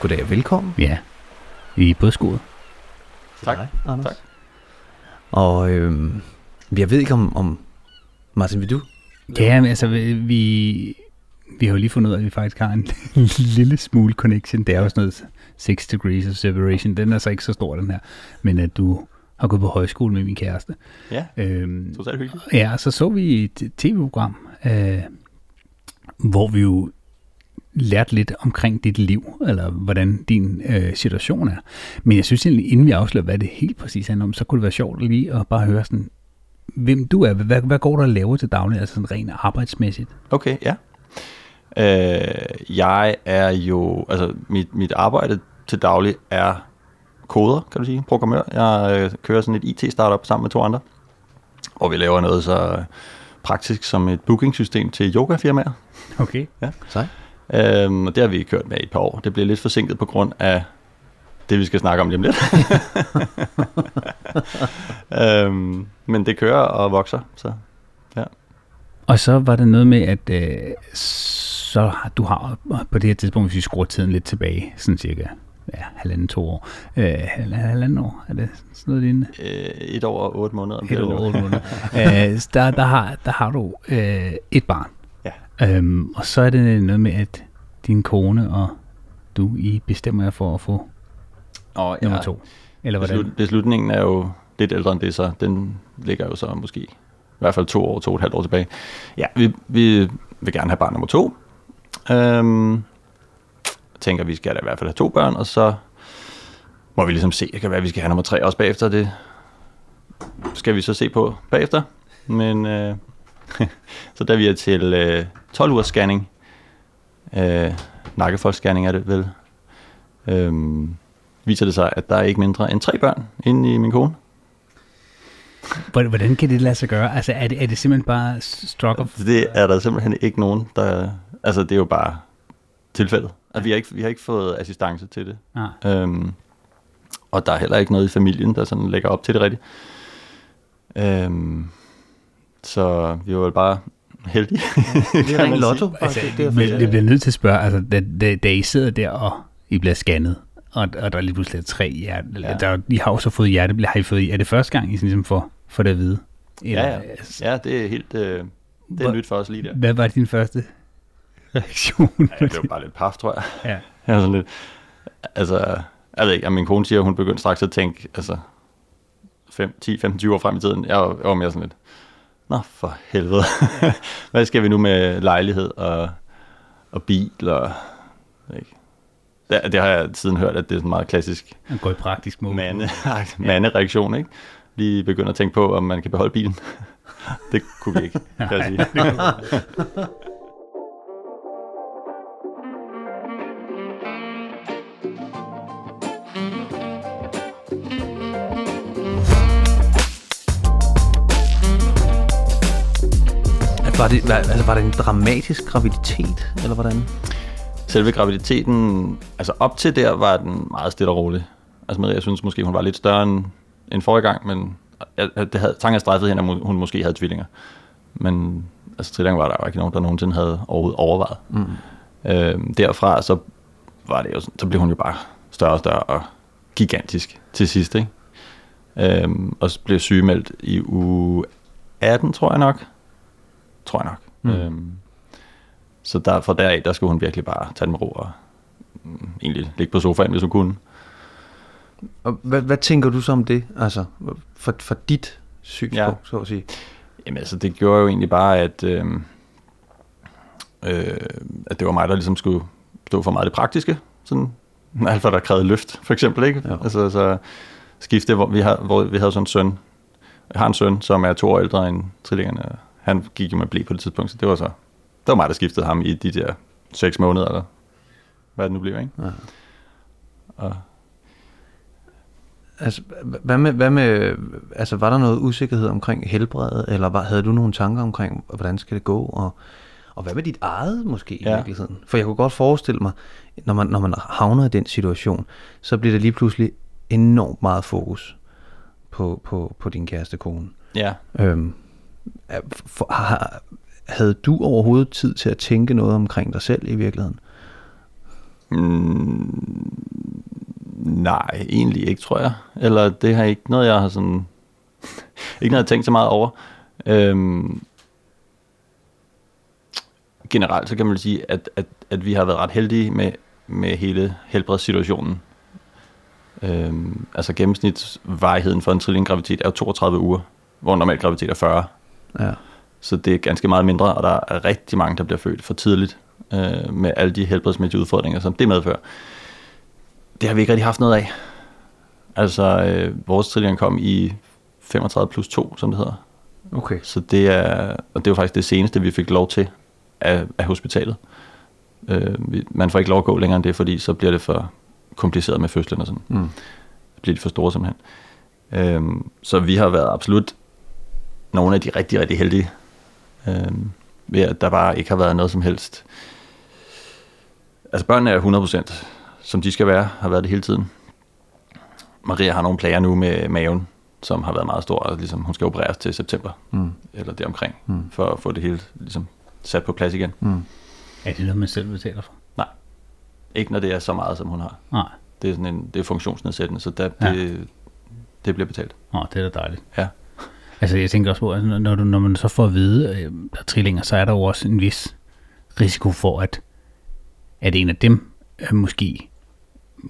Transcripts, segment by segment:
Goddag og velkommen. Ja, i bådskoet. Tak. Dig, Anders. Tak. Og øhm, jeg ved ikke om, om Martin, vil du? Ja, men altså, vi, vi har jo lige fundet ud af, at vi faktisk har en lille smule connection. Det er jo sådan noget 6 degrees of separation. Den er så ikke så stor, den her. Men at du har gået på højskole med min kæreste. Ja, Øhm, totalt hyggeligt. ja, så så vi et tv-program, øh, hvor vi jo lærte lidt omkring dit liv, eller hvordan din øh, situation er. Men jeg synes egentlig, inden vi afslører, hvad det helt præcis handler om, så kunne det være sjovt lige at bare høre sådan, hvem du er. Hvad, hvad går der at lave til daglig, altså sådan rent arbejdsmæssigt? Okay, ja. Øh, jeg er jo, altså mit, mit arbejde til daglig er koder, kan du sige, programmør. Jeg øh, kører sådan et IT-startup sammen med to andre, hvor vi laver noget så praktisk som et bookingsystem til yogafirmaer. Okay. Sej. Øhm, og det har vi kørt med i et par år. Det bliver lidt forsinket på grund af det, vi skal snakke om lige om lidt. øhm, men det kører og vokser, så Og så var det noget med, at øh, så har, du har på det her tidspunkt, hvis vi skruer tiden lidt tilbage, sådan cirka ja, halvanden, to år. Øh, halv- halvanden år, er det sådan noget lignende? øh, et år og otte måneder. Et år, nu. otte måneder. øh, der, der, har, der har du øh, et barn. Øhm, og så er det noget med, at din kone og du, I bestemmer jer for at få Og nummer to. Eller hvordan? Beslut, beslutningen er jo lidt ældre end det, så den ligger jo så måske i hvert fald to år, to og et halvt år tilbage. Ja, vi, vi vil gerne have barn nummer to. Øhm, tænker, vi skal da i hvert fald have to børn, og så må vi ligesom se, det kan være, at vi skal have nummer tre også bagefter. Det skal vi så se på bagefter. Men øh, så da vi er til øh, 12 ugers scanning, øh, nakkefoldsscanning er det vel, øhm, viser det sig, at der er ikke mindre end tre børn inde i min kone. Hvordan- kan det lade sig gøre? Altså, er det, er det simpelthen bare struggle? Det er der simpelthen ikke nogen, der... Altså, det er jo bare tilfældet. Altså, vi, har ikke, vi har ikke fået assistance til det. Ah. Øhm, og der er heller ikke noget i familien, der sådan lægger op til det rigtigt. Øhm, så vi var bare heldige. Det er rent lotto. sige. Altså, faktisk. det men faktisk- det bliver nødt til at spørge, altså, da, da, da I sidder der, og I bliver scannet, og, og der er lige pludselig tre hjerte, ja. Ja. der, I har jo så fået hjerte, har I fået, er det første gang, I sådan ligesom får, får det at vide? Eller, ja, ja. ja, det er helt... Øh, det Hvor- er nyt for os lige der. Hvad var din første reaktion? Ja, det var bare lidt paf, tror jeg. ja. Jeg er sådan lidt, altså, jeg ved ikke, min kone siger, at hun begyndte straks at tænke, altså, 5, 10, 15, 20 år frem i tiden. Jeg var, jeg var mere sådan lidt, nå for helvede, hvad skal vi nu med lejlighed og, og bil og, ikke? Det, det har jeg siden hørt, at det er sådan meget klassisk At gå i praktisk måde. mande, mande-reaktion, ikke? Lige begynde at tænke på, om man kan beholde bilen. det kunne vi ikke, kan jeg sige. Var det, var, altså, var det en dramatisk graviditet, eller hvordan? Selve graviditeten, altså op til der var den meget stille og rolig. Altså jeg synes måske, hun var lidt større end, end forrige gang, men jeg, det havde, tanken strejfet hende, at hun- måske havde tvillinger. Men altså trillinger var der jo ikke nogen, der nogensinde havde overhovedet overvejet. Mm. Øhm, derfra så var det jo, så blev hun jo bare større og større og gigantisk til sidst, ikke? Øhm, og så blev sygemeldt i uge 18, tror jeg nok. Tror jeg nok. Mm. Øhm, så der, fra deraf, der skulle hun virkelig bare tage den med ro og mm, egentlig ligge på sofaen, hvis hun kunne. Og hvad, hvad tænker du så om det? Altså, for, for dit synspunkt, ja. Så at sige. Jamen altså, det gjorde jo egentlig bare, at, øh, øh, at det var mig, der ligesom skulle stå for meget det praktiske. Sådan, alt hvad der krævede løft, for eksempel, ikke? Ja. Altså, så skifte, hvor vi, har, hvor vi havde sådan en søn. Jeg har en søn, som er to år ældre end trillingerne. Han gik jo med blæ på det tidspunkt, så det var så, det var mig, der skiftede ham i de der seks måneder, eller hvad det nu blev, ikke? Ja. Og, Altså, hvad med, hvad med, altså, var der noget usikkerhed omkring helbredet, eller var, havde du nogle tanker omkring, hvordan skal det gå, og, og hvad med dit eget måske ja. i virkeligheden? For jeg kunne godt forestille mig, når man, når man havner i den situation, så bliver der lige pludselig enormt meget fokus på, på, på din kæreste kone. ja, Øhm, for, har, havde du overhovedet tid til at tænke noget omkring dig selv i virkeligheden? Mm, nej, egentlig ikke, tror jeg. Eller det har ikke noget, jeg har sådan... ikke noget, jeg har tænkt så meget over. Øhm, generelt så kan man sige, at, at, at vi har været ret heldige med, med hele helbredssituationen. Øhm, altså gennemsnitsvarigheden for en trillinggraviditet er jo 32 uger, hvor normal graviditet er 40. Ja. Så det er ganske meget mindre, og der er rigtig mange, der bliver født for tidligt øh, med alle de helbredsmæssige udfordringer, som det medfører. Det har vi ikke rigtig haft noget af. Altså, øh, vores trillinger kom i 35 plus 2, som det hedder. Okay. Så det er, og det var faktisk det seneste, vi fik lov til af, af hospitalet. Øh, vi, man får ikke lov at gå længere end det, fordi så bliver det for kompliceret med fødslen og sådan. Mm. Så bliver de for store simpelthen. Øh, så vi har været absolut nogle af de rigtig, rigtig heldige, øh, ved at der bare ikke har været noget som helst. Altså børnene er 100% som de skal være, har været det hele tiden. Maria har nogle plager nu med maven, som har været meget stor, og ligesom, hun skal opereres til september, Mm. eller deromkring, Mm. for at få det hele ligesom, sat på plads igen. Mm. Er det noget, man selv betaler for? Ikke når det er så meget, som hun har. Nej. Det er, sådan en, det er funktionsnedsættende, så der, Ja. det, det bliver betalt. Nå, det er da dejligt. Ja. Altså, jeg tænker også på, at når, du, når man så får at vide, at der er trillinger, så er der jo også en vis risiko for, at, at en af dem øh, måske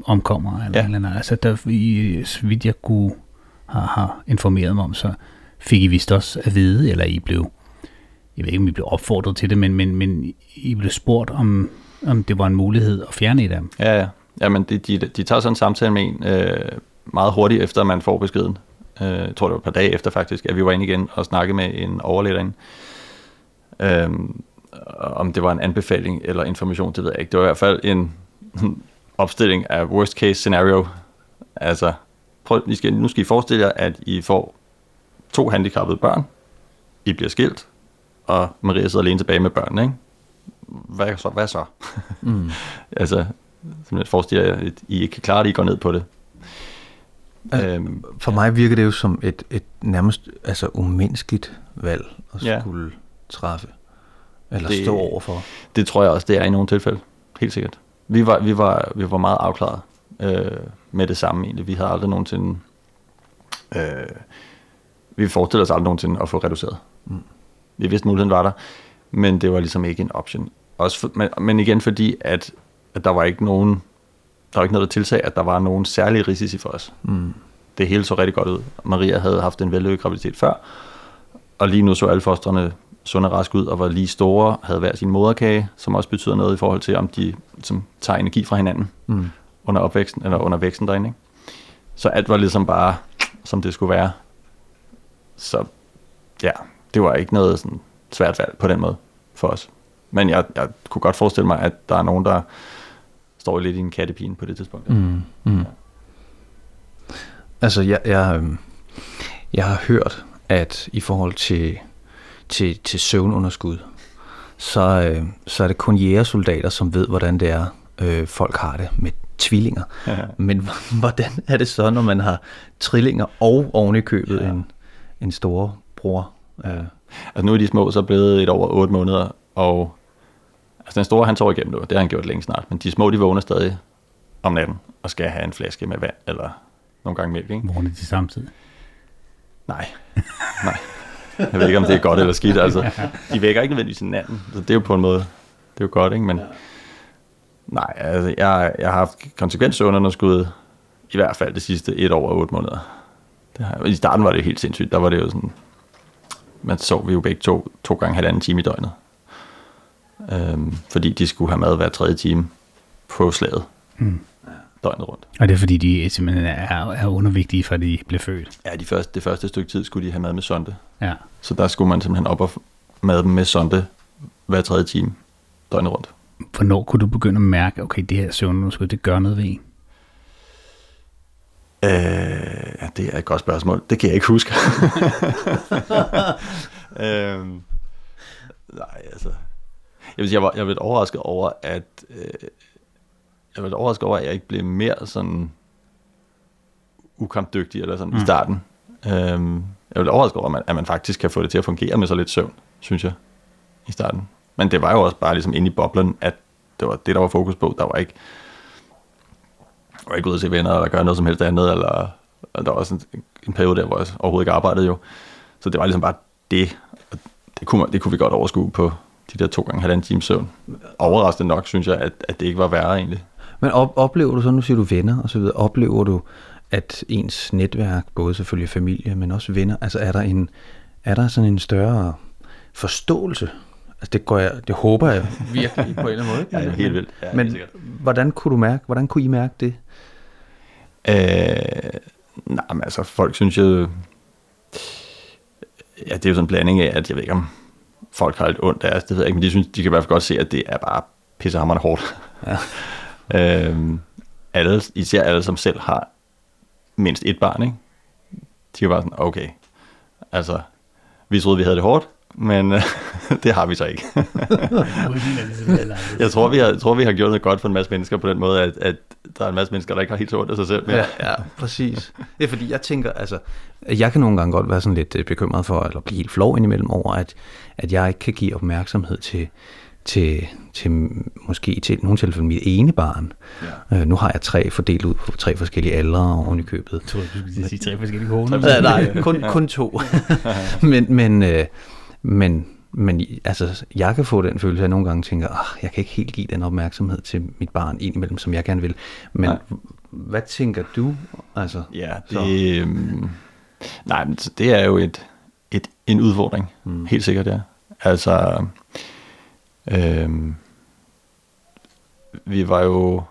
omkommer. Eller, Ja. eller. Altså, der, i, så vidt jeg kunne har, har informeret mig om, så fik I vist også at vide, eller I blev, jeg ved ikke, om I blev opfordret til det, men, men, men I blev spurgt, om, om det var en mulighed at fjerne et af dem. Ja, ja. Jamen, de, de, de tager sådan en samtale med en øh, meget hurtigt efter, at man får beskeden. Øh, jeg tror, det var et par dage efter faktisk, at vi var inde igen og snakke med en overlæge derinde. Øh, om det var en anbefaling eller information, det ved jeg ikke. Det var i hvert fald en opstilling af worst case scenario. Altså, prøv, I skal, nu skal I forestille jer, at I får to handicappede børn. I bliver skilt, og Maria sidder alene tilbage med børnene, ikke? Hvad så? Hvad så? Mm. Altså, simpelthen forestiller jer, at I ikke kan klare det, I går ned på det. Altså, Øhm, For mig virker det jo som et, et nærmest altså umenneskeligt valg at Ja. skulle træffe. Eller Det- stå overfor. det tror jeg også, det er i nogle tilfælde. Helt sikkert. Vi var, vi var, vi var meget afklaret øh, med det samme egentlig. Vi havde aldrig nogensinde... Øh, vi forestillede os aldrig nogensinde at få reduceret. Mm. Vi vidste, muligheden var der, men det var ligesom ikke en option. Også for, men, men igen fordi, at, at der var ikke nogen... Der var ikke noget, der tilsagde, at der var nogen særlige risici for os. Mm. det hele så rigtig godt ud. Maria havde haft en vellykket graviditet før, og lige nu så alle fostrene sunde og raske ud, og var lige store, havde hver sin moderkage, som også betyder noget i forhold til, om de som tager energi fra hinanden Mm. under opvæksten, eller under væksten derinde. Ikke? Så alt var ligesom bare, som det skulle være. Så ja, det var ikke noget sådan svært valg på den måde for os. Men jeg, jeg kunne godt forestille mig, at der er nogen, der står lidt i en kattepine på det tidspunkt. Mm. Mm. Altså, jeg, jeg, øhm, jeg har hørt, at i forhold til, til, til søvnunderskud, så, øh, så er det kun jægersoldater, som ved, hvordan det er, øh, folk har det med tvillinger. Ja. Men hvordan er det så, når man har trillinger og oven i købet Ja. en, en store bror? Øh, Altså nu er de små så blevet et over 8 måneder, og altså den store han sover igennem nu, det har han gjort længe snart, men de små de vågner stadig om natten og skal have en flaske med vand, eller nogle gange mælk, ikke? Vågne de samtidig. Nej, nej. Jeg ved ikke, om det er godt eller skidt, altså. De vækker ikke nødvendigvis i natten, så det er jo på en måde, det er jo godt, ikke? Men nej, altså jeg, jeg har haft konsekvent søvnunderskud i hvert fald det sidste et år og otte måneder. Det har, I starten var det helt sindssygt, der var det jo sådan, man sov vi jo begge to, to gange halvanden time i døgnet. Øhm, fordi de skulle have mad hver tredje time på slaget. Mm. Døgnet rundt. Og det er fordi, de simpelthen er, er undervigtige, før de bliver født. Ja, de første, det første stykke tid skulle de have mad med sonde. Ja. Så der skulle man simpelthen op og mad dem med sonde hver tredje time, døgnet rundt. Hvornår kunne du begynde at mærke, okay, det her søvnunderskud, det gør noget ved en? Øh, ja, det er et godt spørgsmål. Det kan jeg ikke huske. øhm, nej, altså. Jeg vil sige, jeg var, jeg var lidt overrasket over, at øh, jeg var lidt overrasket over, at jeg ikke blev mere sådan ukampdygtig eller sådan mm. i starten. Øhm, jeg var overrasket over, at man, at man faktisk kan få det til at fungere med så lidt søvn, synes jeg, i starten. Men det var jo også bare ligesom inde i boblen, at det var det, der var fokus på. Der var ikke, var ikke ude at se venner, eller gøre noget som helst andet, eller der var også en, en periode der, hvor jeg overhovedet ikke arbejdede jo. Så det var ligesom bare det, og det kunne, man, det kunne vi godt overskue på de der to gange halvanden time søvn. Overraskende nok, synes jeg, at, at det ikke var værre egentlig. Men op, oplever du så, nu siger du venner og så videre, oplever du, at ens netværk, både selvfølgelig familie, men også venner, altså er der, en, er der sådan en større forståelse? Altså det, går jeg, det håber jeg virkelig på en eller anden måde. Ja, helt vildt. Ja, men helt hvordan kunne du mærke, hvordan kunne I mærke det? Øh, nej, men altså, folk synes jo... Ja, det er jo sådan en blanding af, at jeg ved ikke, om folk har lidt ondt af det ved jeg ikke, men de synes, de kan i hvert fald godt se, at det er bare pissehammerende hårdt. Ja. øhm, alle, især alle, som selv har mindst et barn, ikke? De er bare sådan, okay, altså, vi troede, vi havde det hårdt, men det har vi så ikke. jeg, tror, vi har, jeg tror, vi har gjort noget godt for en masse mennesker på den måde, at, at der er en masse mennesker, der ikke har helt så ondt af sig selv. mere. Ja, ja, præcis. Det er fordi, jeg tænker, altså, at jeg kan nogle gange godt være sådan lidt øh, bekymret for, eller blive helt flov indimellem over, at, at jeg ikke kan give opmærksomhed til, til, til måske til nogle tilfælde mit ene barn. Ja. Øh, nu har jeg tre fordelt ud på tre forskellige aldre oven i købet. Jeg tror, du skulle sige tre forskellige koner. Ja, nej, kun, kun to. men, men, øh, men, men altså, jeg kan få den følelse, at jeg nogle gange tænker, ah, jeg kan ikke helt give den opmærksomhed til mit barn indimellem, som jeg gerne vil. Men Nej. hvad tænker du? Altså, Ja, så- det, øhm, nej, men så det er jo et, et, en udfordring, mm. helt sikkert, ja. Altså, øhm, vi var jo,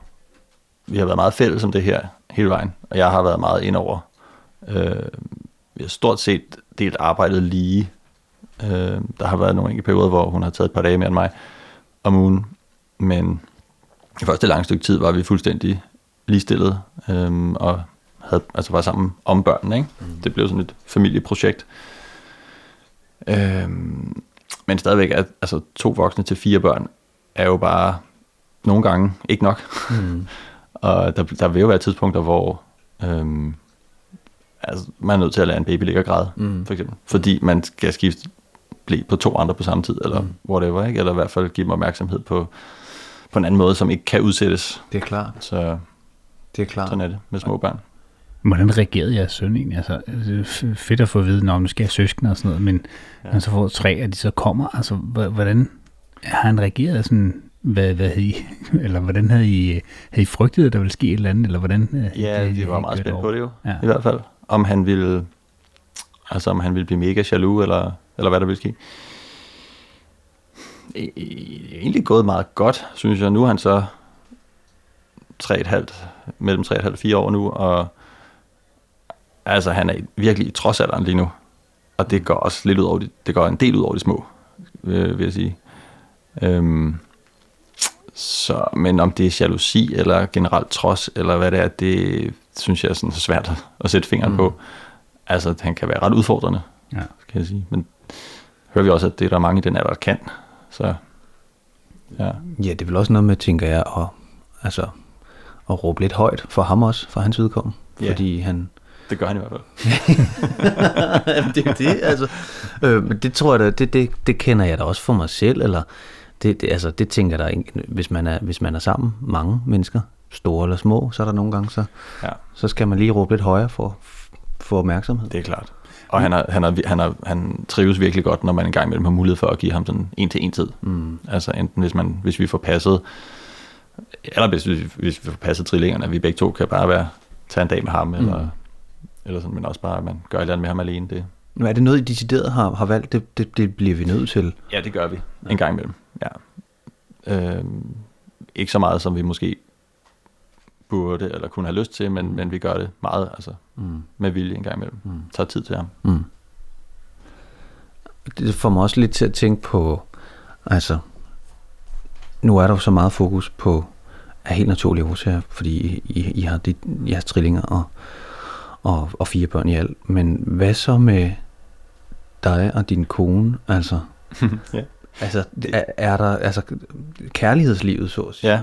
vi har været meget fælles om det her hele vejen, og jeg har været meget ind over. Øh, vi har stort set delt arbejdet lige. Øh, der har været nogle enkelte perioder, hvor hun har taget et par dage mere end mig om ugen, men det første lange stykke tid var vi fuldstændig ligestillet, øhm, og havde, altså var sammen om børnene. Ikke? Mm. Det blev sådan et familieprojekt. Øhm, men stadigvæk, at, altså to voksne til fire børn, er jo bare nogle gange ikke nok. Mm. og der, der vil jo være tidspunkter, hvor øhm, altså, man er nødt til at lade en baby ligge og græde, Mm. for eksempel. Fordi man skal skifte blæ på to andre på samme tid, eller mm. whatever, ikke? eller i hvert fald give dem opmærksomhed på, på en anden måde, som ikke kan udsættes. Det er klart. Så Det er klart. sådan er det med små børn. Hvordan reagerede jeres søn egentlig? Altså, det er fedt at få at vide, når nu skal jeg have søskende og sådan noget, men ja. når han så får tre, og de så kommer, altså, hvordan har han reageret sådan, hvad, hvad havde I, eller hvordan havde I, havde I frygtet, at der ville ske et eller andet, eller hvordan? øh, Ja, vi var meget spændt på det jo, Ja. i hvert fald. Om han ville, altså om han ville blive mega jaloux, eller, eller hvad der ville ske. E- Egentlig gået meget godt, synes jeg. Nu er han så 3,5, mellem 3,5 og 4 år nu, og altså han er virkelig i trodsalderen lige nu. Og det går også lidt ud over de, det går en del ud over de små, øh, vil jeg sige. Øhm, så, men om det er jalousi, eller generelt trods, eller hvad det er, det synes jeg er sådan svært at- at sætte fingeren mm. på. Altså, han kan være ret udfordrende, Ja. skal jeg sige. Men hører vi også, at det er der mange i den alder, der kan. Så ja, Ja, det er vel også noget med, tænker jeg, at, altså, at råbe lidt højt for ham også, for hans vedkommende. Ja. Fordi han... det gør han i hvert fald. Det er det, altså. Øh, men det tror jeg da, det, det, det kender jeg da også for mig selv, eller det, det, altså, det tænker ikke- hvis man, er, hvis man er sammen, mange mennesker, store eller små, så er der nogle gange, så, Ja, så skal man lige råbe lidt højere for, for opmærksomhed. det er klart. Og han, er, han, er, han, er, han trives virkelig godt, når man engang imellem har mulighed for at give ham sådan en til en tid. Mm. Altså enten hvis, man, hvis vi får passet, eller hvis vi, hvis vi får passet trillingerne, at vi begge to kan bare være, tage en dag med ham, eller, eller sådan, men også bare, at man gør et eller andet med ham alene. Det, Nu er det noget, I decideret har, har valgt, det, det, det bliver vi nødt til. Ja, det gør vi. En gang imellem, ja. Øhm, ikke så meget, som vi måske burde eller kunne have lyst til, men, men vi gør det meget, altså Mm. med vilje en gang imellem. Mm. Tager tid til ham. Mm. Det får mig også lidt til at tænke på, altså, nu er der jo så meget fokus på, af helt naturlige årsager, fordi I, I, har de, jeres trillinger og, og, og fire børn i alt. Men hvad så med dig og din kone? Altså, Ja. altså er, er der altså kærlighedslivet, så at sige? Ja.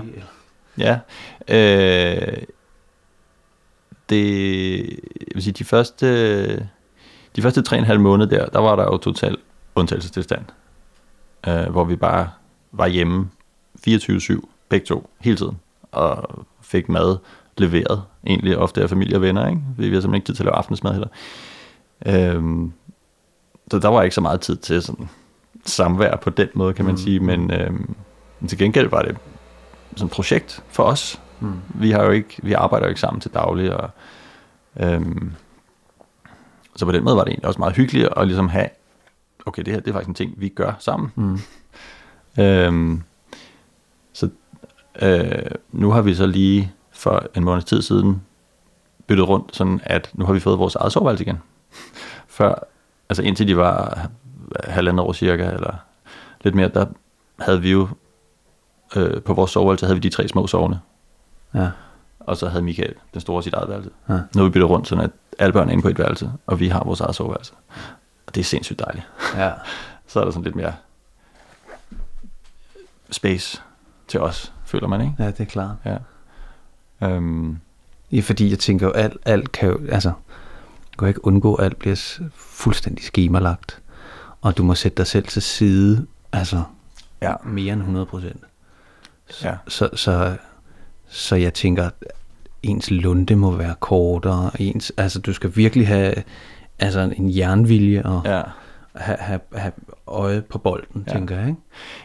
Ja. Øh, det, jeg vil sige, de første, de første tre og en halv måned der, der var der jo total undtagelsestilstand. Øh, hvor vi bare var hjemme 24-7, begge to, hele tiden. Og fik mad leveret, egentlig ofte af familie og venner, ikke? Vi, vi har simpelthen ikke tid til at lave aftensmad heller. Øhm, så der var ikke så meget tid til sådan samvær på den måde, kan man mm. sige, men, øhm, men til gengæld var det et projekt for os. Mm. Vi har jo ikke, vi arbejder jo ikke sammen til daglig, og øhm, så på den måde var det egentlig også meget hyggeligt at ligesom have, okay, det her det er faktisk en ting, vi gør sammen. Mm. Øhm, så øh, nu har vi så lige for en måneds tid siden byttet rundt, sådan at nu har vi fået vores eget soveværelse igen. Før, altså indtil de var halvandet år cirka, eller lidt mere, der havde vi jo øh, på vores soveværelse havde vi de tre små sovende. Ja. Og så havde Michael, den store, sit eget værelse. Ja. Nu har vi byttet rundt, sådan at alle børn er inde på et værelse, og vi har vores eget soveværelse. Og det er sindssygt dejligt. Ja. så er der sådan lidt mere space til os, føler man, ikke? Ja, det er klart. Ja. Um, ja, fordi jeg tænker jo, alt, alt kan jo, altså, kan ikke undgå, at alt bliver fuldstændig skemalagt, og du må sætte dig selv til side, altså, ja. mere end 100 procent. Så, ja. så, så, så jeg tænker, ens lunde må være kortere, ens, altså du skal virkelig have altså en jernvilje og ja. have, have, have øje på bolden, ja. tænker jeg. Ikke?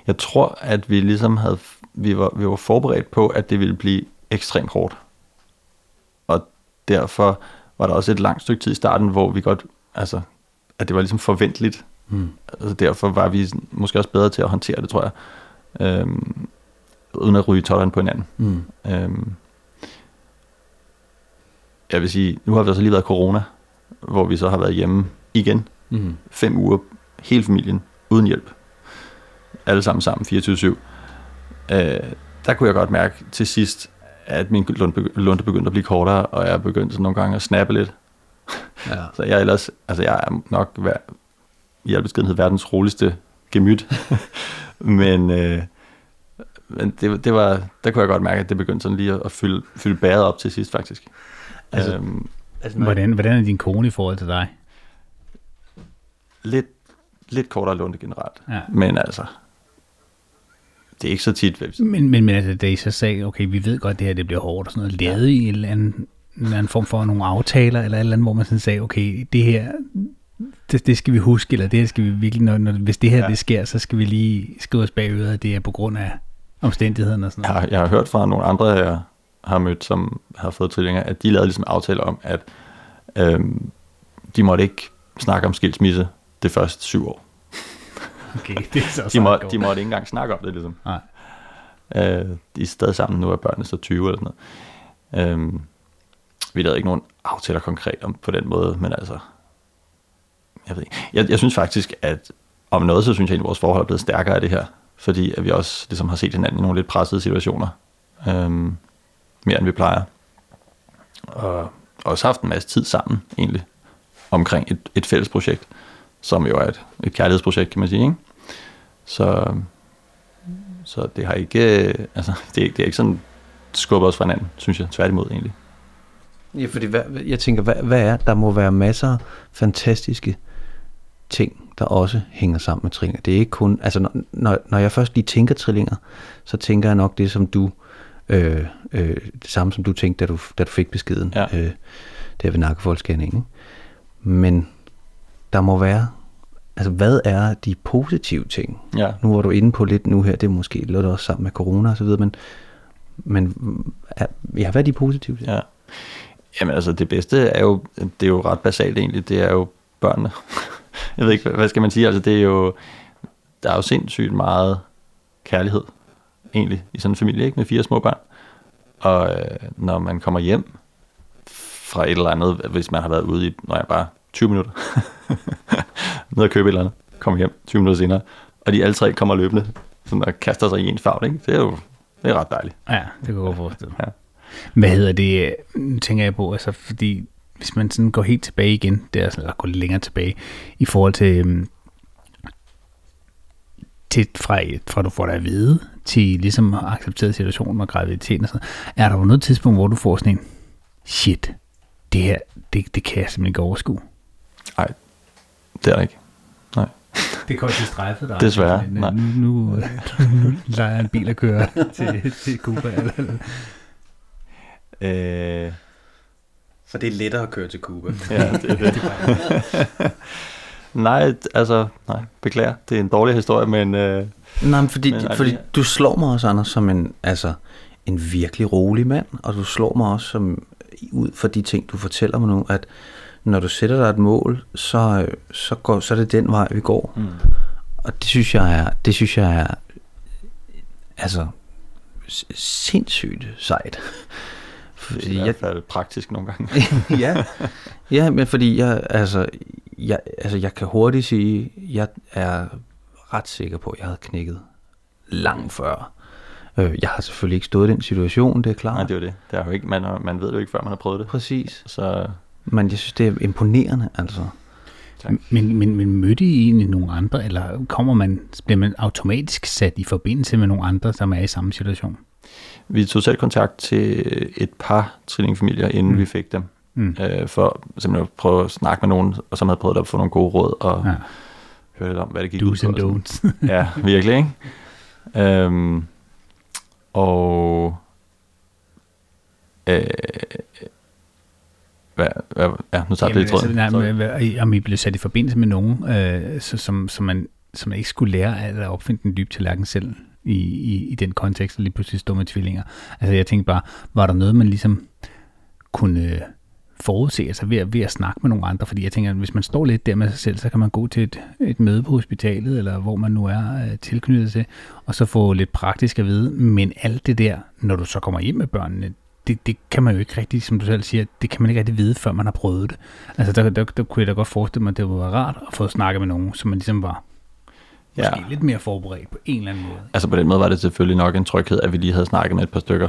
Jeg tror, at vi ligesom havde, vi var, vi var forberedt på, at det ville blive ekstremt hårdt. Og derfor var der også et langt stykke tid i starten, hvor vi godt, altså, at det var ligesom forventeligt. Mm. Altså derfor var vi måske også bedre til at håndtere det, tror jeg. Øhm, uden at ryge tolleren på hinanden. Mm. Øhm, jeg vil sige, nu har vi så lige været corona, hvor vi så har været hjemme igen. Mm. Fem uger, hele familien, uden hjælp. Alle sammen sammen, 24-7. Øh, der kunne jeg godt mærke til sidst, at min lunde begyndte at blive kortere, og jeg begyndte sådan nogle gange at snappe lidt. Ja. så jeg er ellers, altså jeg er nok i al beskedenhed verdens roligste gemyt. men øh, men det, det var, der kunne jeg godt mærke, at det begyndte sådan lige at fylde, fylde bæret op til sidst faktisk. Altså, øhm, altså hvordan, hvordan er din kone i forhold til dig? Lidt, lidt kortere lunde generelt. Ja. Men altså, det er ikke så tit. Men, men, men altså, da I så sagde, okay, vi ved godt, det her det bliver hårdt og sådan noget, lavede I en eller, anden, en eller anden form for nogle aftaler, eller et eller andet, hvor man sådan sagde, okay, det her, det, det skal vi huske, eller det her skal vi virkelig, når, når, hvis det her ja. det sker, så skal vi lige skrive os bagud, at det er på grund af omstændighederne og sådan noget. Jeg, jeg har hørt fra nogle andre, jeg har mødt, som har fået trillinger, at de lavede ligesom aftale om, at øhm, de måtte ikke snakke om skilsmisse det første syv år. Okay, det er så de, må, de måtte ikke engang snakke om det, ligesom. Nej. Øh, de er stadig sammen nu, er børnene så 20 eller sådan noget. Øhm, vi lavede ikke nogen aftaler konkret om på den måde, men altså, jeg ved ikke. Jeg, jeg synes faktisk, at om noget, så synes jeg, at vores forhold er blevet stærkere af det her fordi at vi også ligesom har set hinanden i nogle lidt pressede situationer, øhm, mere end vi plejer. Og også haft en masse tid sammen, egentlig, omkring et, et fælles projekt, som jo er et, et kærlighedsprojekt, kan man sige. Ikke? Så, så det har ikke, øh, altså, det, det er ikke sådan skubbet os fra hinanden, synes jeg, tværtimod egentlig. Ja, fordi hvad, jeg tænker, hvad, hvad er, der må være masser af fantastiske ting, der også hænger sammen med trillinger. Det er ikke kun, altså når, når, jeg først lige tænker trillinger, så tænker jeg nok det, som du, øh, øh, det samme som du tænkte, da du, da du fik beskeden, ja. øh, der ved nakkefoldsscanningen. Men der må være, altså hvad er de positive ting? Ja. Nu var du inde på lidt nu her, det er måske lidt også sammen med corona og så videre, men, men ja, hvad er de positive ting? Ja. Jamen altså det bedste er jo, det er jo ret basalt egentlig, det er jo børnene jeg ved ikke, hvad skal man sige, altså det er jo, der er jo sindssygt meget kærlighed, egentlig, i sådan en familie, ikke, med fire små børn. Og øh, når man kommer hjem fra et eller andet, hvis man har været ude i, når jeg bare 20 minutter, ned og købe et eller andet, kommer hjem 20 minutter senere, og de alle tre kommer løbende, sådan og kaster sig i en favn, ikke? Det er jo det er ret dejligt. Ja, det kan jeg godt forestille Ja. Hvad hedder det, tænker jeg på, altså fordi hvis man sådan går helt tilbage igen, det er sådan, eller går lidt længere tilbage, i forhold til, øhm, til fra, fra du får dig at vide, til ligesom accepteret situationen og graviditeten og sådan er der jo noget tidspunkt, hvor du får sådan en, shit, det her, det, det kan jeg simpelthen ikke overskue? Nej, det er der ikke. Nej. Det kommer til strejfet dig. Desværre, men, nej. Nu, nu, nu leger en bil at køre til, til Cuba. Eller, Øh, For det er lettere at køre til Cuba. ja, det er det. nej, altså, nej, beklager. Det er en dårlig historie, men øh, Nej, men fordi, Men er fordi du slår mig også, Anders, som en, altså, en virkelig rolig mand, og du slår mig også som, ud for de ting, du fortæller mig nu, at når du sætter dig et mål, så, øh, så, går, så er det den vej, vi går. mm. Og det synes jeg er, det synes jeg er altså, sindssygt sejt. er i jeg, hvert fald praktisk nogle gange. ja, ja, men fordi jeg, altså, jeg, altså, jeg kan hurtigt sige, jeg er ret sikker på, at jeg havde knækket langt før. Øh, Jeg har selvfølgelig ikke stået i den situation, det er klart. Nej, det er jo det. det er jo ikke, man, man ved det jo ikke, før man har prøvet det. Præcis. Så Men jeg synes, det er imponerende, altså. Tak. Men, men, men mødte I egentlig nogle andre, eller kommer man, bliver man automatisk sat i forbindelse med nogle andre, som er i samme situation? Vi tog selv kontakt til et par trillingfamilier, inden Mm. vi fik dem. Mm. Øh, for simpelthen at prøve at snakke med nogen, og som havde prøvet at få nogle gode råd, og Ja. høre lidt om, hvad det gik Do's ud på. and don'ts. Ja, virkelig, ikke? Øhm, og øh, hvad, hvad, ja, nu tager jeg Jamen, tråden. altså, om I blev sat i forbindelse med nogen, øh, så, som, som, man, som man ikke skulle lære at opfinde den dybe tallerken selv i, i, i den kontekst, og lige pludselig stå med tvillinger. Altså jeg tænkte bare, var der noget, man ligesom kunne øh, forudse, altså ved, ved at snakke med nogle andre, fordi jeg tænker, at hvis man står lidt der med sig selv, så kan man gå til et, et møde på hospitalet, eller hvor man nu er øh, tilknyttet til, og så få lidt praktisk at vide, men alt det der, når du så kommer hjem med børnene, det, det kan man jo ikke rigtig, som du selv siger, det kan man ikke rigtig vide, før man har prøvet det. Altså der, der, der kunne jeg da godt forestille mig, at det var rart at få snakket med nogen, som man ligesom var Ja. måske lidt mere forberedt på en eller anden måde. Altså på den måde var det selvfølgelig nok en tryghed, at vi lige havde snakket med et par stykker.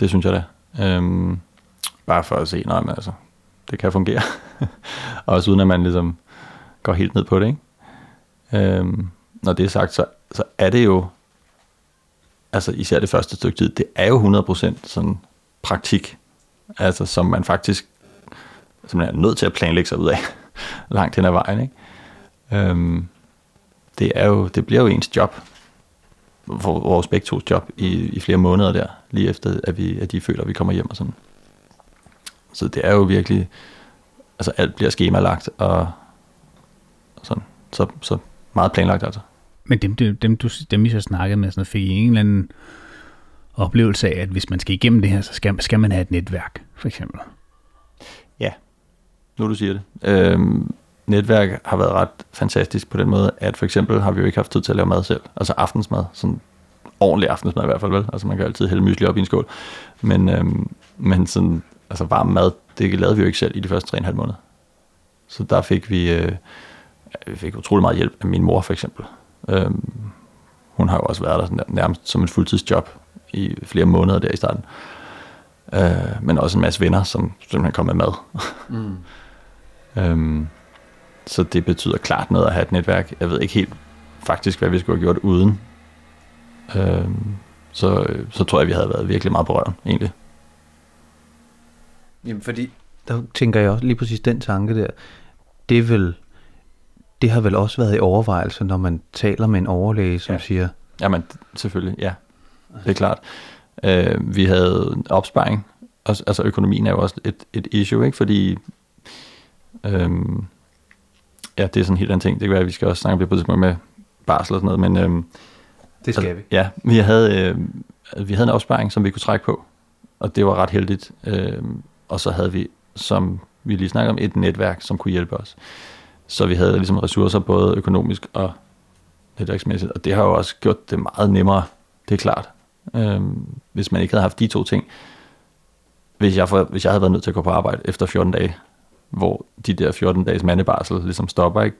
Det synes jeg da. Øhm, bare for at se, nej, men altså, det kan fungere. Også uden at man ligesom går helt ned på det, ikke? Øhm, når det er sagt, så, så er det jo, altså især det første stykke tid, det er jo 100% sådan praktik, altså som man faktisk som man er nødt til at planlægge sig ud af langt hen ad vejen, ikke? Øhm, det, er jo, det bliver jo ens job, for vores begge tos job i, i flere måneder der, lige efter at, vi, at de føler, at vi kommer hjem og sådan. Så det er jo virkelig, altså alt bliver skemalagt og sådan, så, så meget planlagt altså. Men dem, dem, dem, du, dem I så snakkede med, sådan, fik I en eller anden oplevelse af, at hvis man skal igennem det her, så skal, skal man have et netværk, for eksempel. Ja, nu du siger det. Øhm, netværk har været ret fantastisk på den måde, at for eksempel har vi jo ikke haft tid til at lave mad selv, altså aftensmad, sådan ordentlig aftensmad i hvert fald, vel? Altså man kan altid hælde mysli op i en skål, men, øhm, men sådan, altså varm mad, det lavede vi jo ikke selv i de første 3,5 måneder. Så der fik vi, øh, vi fik utrolig meget hjælp af min mor for eksempel. Øhm, hun har jo også været der nærmest som et fuldtidsjob i flere måneder der i starten. Øh, men også en masse venner, som simpelthen kom med mad. Mm. Øhm, så det betyder klart noget at have et netværk. Jeg ved ikke helt faktisk, hvad vi skulle have gjort uden. Øhm, så, så tror jeg, vi havde været virkelig meget på røven, egentlig. Jamen fordi, der tænker jeg også lige præcis den tanke der, det er vel, det har vel også været i overvejelse, når man taler med en overlæge, som Ja. ja. siger, Jamen, selvfølgelig, ja. Det er klart. Øh, vi havde en opsparing. Også, altså økonomien er jo også et, et issue, ikke? Fordi øhm, ja, det er sådan en helt anden ting. Det kan være, at vi skal også snakke lidt på tidspunkt med barsel og sådan noget, men øhm, det skal vi. Ja, vi havde, øh, vi havde en opsparing, som vi kunne trække på, og det var ret heldigt. Øh, og så havde vi, som vi lige snakkede om, et netværk, som kunne hjælpe os. Så vi havde ligesom ressourcer, både økonomisk og netværksmæssigt, og det har jo også gjort det meget nemmere, det er klart. Øh, hvis man ikke havde haft de to ting, hvis jeg, for, hvis jeg havde været nødt til at gå på arbejde efter 14 dage, hvor de der 14 dages mandebarsel ligesom stopper, ikke?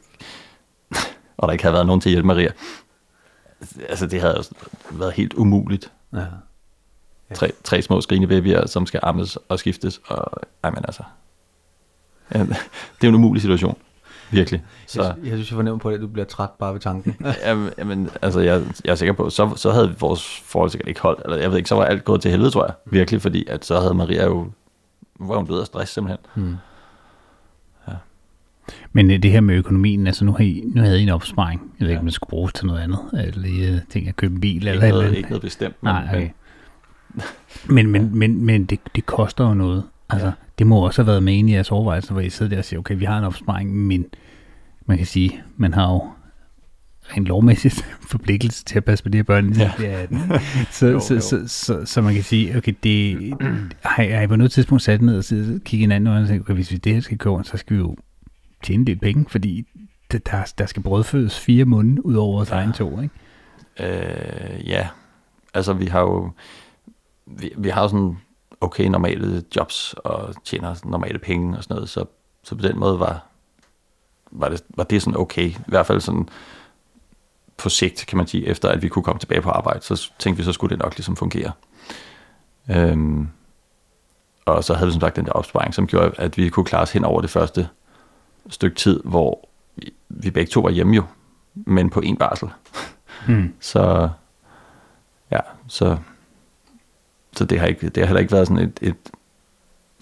og der ikke havde været nogen til at hjælpe Maria, altså det havde været helt umuligt. Ja. Tre, tre små skrigende babyer, som skal ammes og skiftes, og ej, men altså, ja, det er en umulig situation, virkelig. Så, Jeg, jeg synes, jeg fornemmer på det, at du bliver træt bare ved tanken. jamen, jamen, altså, jeg, jeg er sikker på, så, så havde vores forhold sikkert ikke holdt, eller jeg ved ikke, så var alt gået til helvede, tror jeg, virkelig, fordi at så havde Maria jo, var hun død af stress simpelthen. hmm. Men øh, det her med økonomien, altså nu, har I, nu havde I en opsparing. Jeg ved ikke, om det skulle bruges til noget andet. Eller I øh, tænker at købe en bil eller Ikke eller noget, andet. ikke noget bestemt, men, Nej, okay. men Men, men, men, det, det koster jo noget. Altså, ja. det må også have været med i jeres overvejelser, hvor I sidder der og siger, okay, vi har en opsparing, men man kan sige, man har jo en lovmæssigt forpligtelse til at passe på de her børn, ja. den. Så, jo, så, jo. Så, så, så, man kan sige, okay, det, har, jeg på noget tidspunkt sat ned og kigge hinanden og sige, okay, hvis vi det her skal gå, så skal vi jo tjene lidt penge, fordi der, der skal brødfødes fire måneder ud over vores ja. egen to, ikke? Øh, ja, altså vi har jo vi, vi har sådan okay normale jobs og tjener normale penge og sådan noget, så, så på den måde var, var, det, var det sådan okay, i hvert fald sådan på sigt, kan man sige, efter at vi kunne komme tilbage på arbejde, så tænkte vi, så skulle det nok ligesom fungere. Øhm, og så havde vi som sagt den der opsparing, som gjorde, at vi kunne klare os hen over det første stykke tid, hvor vi, begge to var hjemme jo, men på en barsel. Hmm. så ja, så, så det har, ikke, det har heller ikke været sådan et, et,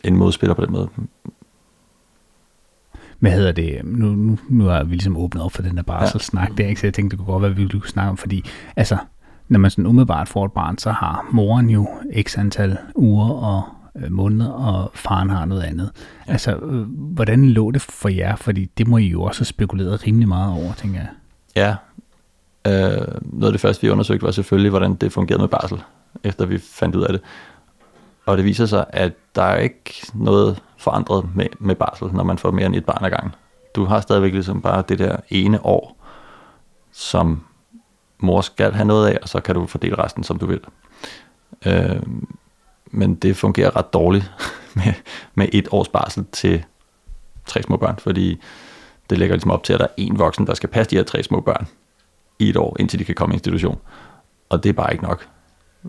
en modspiller på den måde. Hvad hedder det? Nu, nu, nu har vi ligesom åbnet op for den der barselsnak ja. der, ikke? så jeg tænkte, det kunne godt være, at vi kunne snakke om, fordi altså, når man sådan umiddelbart får et barn, så har moren jo x antal uger og måneder, og faren har noget andet. Ja. Altså, øh, hvordan lå det for jer? Fordi det må I jo også have spekuleret rimelig meget over, tænker jeg. Ja, øh, noget af det første, vi undersøgte, var selvfølgelig, hvordan det fungerede med barsel, efter vi fandt ud af det. Og det viser sig, at der er ikke noget forandret med, med barsel, når man får mere end et barn ad gangen. Du har stadigvæk ligesom bare det der ene år, som mor skal have noget af, og så kan du fordele resten, som du vil. Øh, men det fungerer ret dårligt med, med et års barsel til tre små børn, fordi det lægger ligesom op til, at der er en voksen, der skal passe de her tre små børn i et år, indtil de kan komme i institution. Og det er bare ikke nok.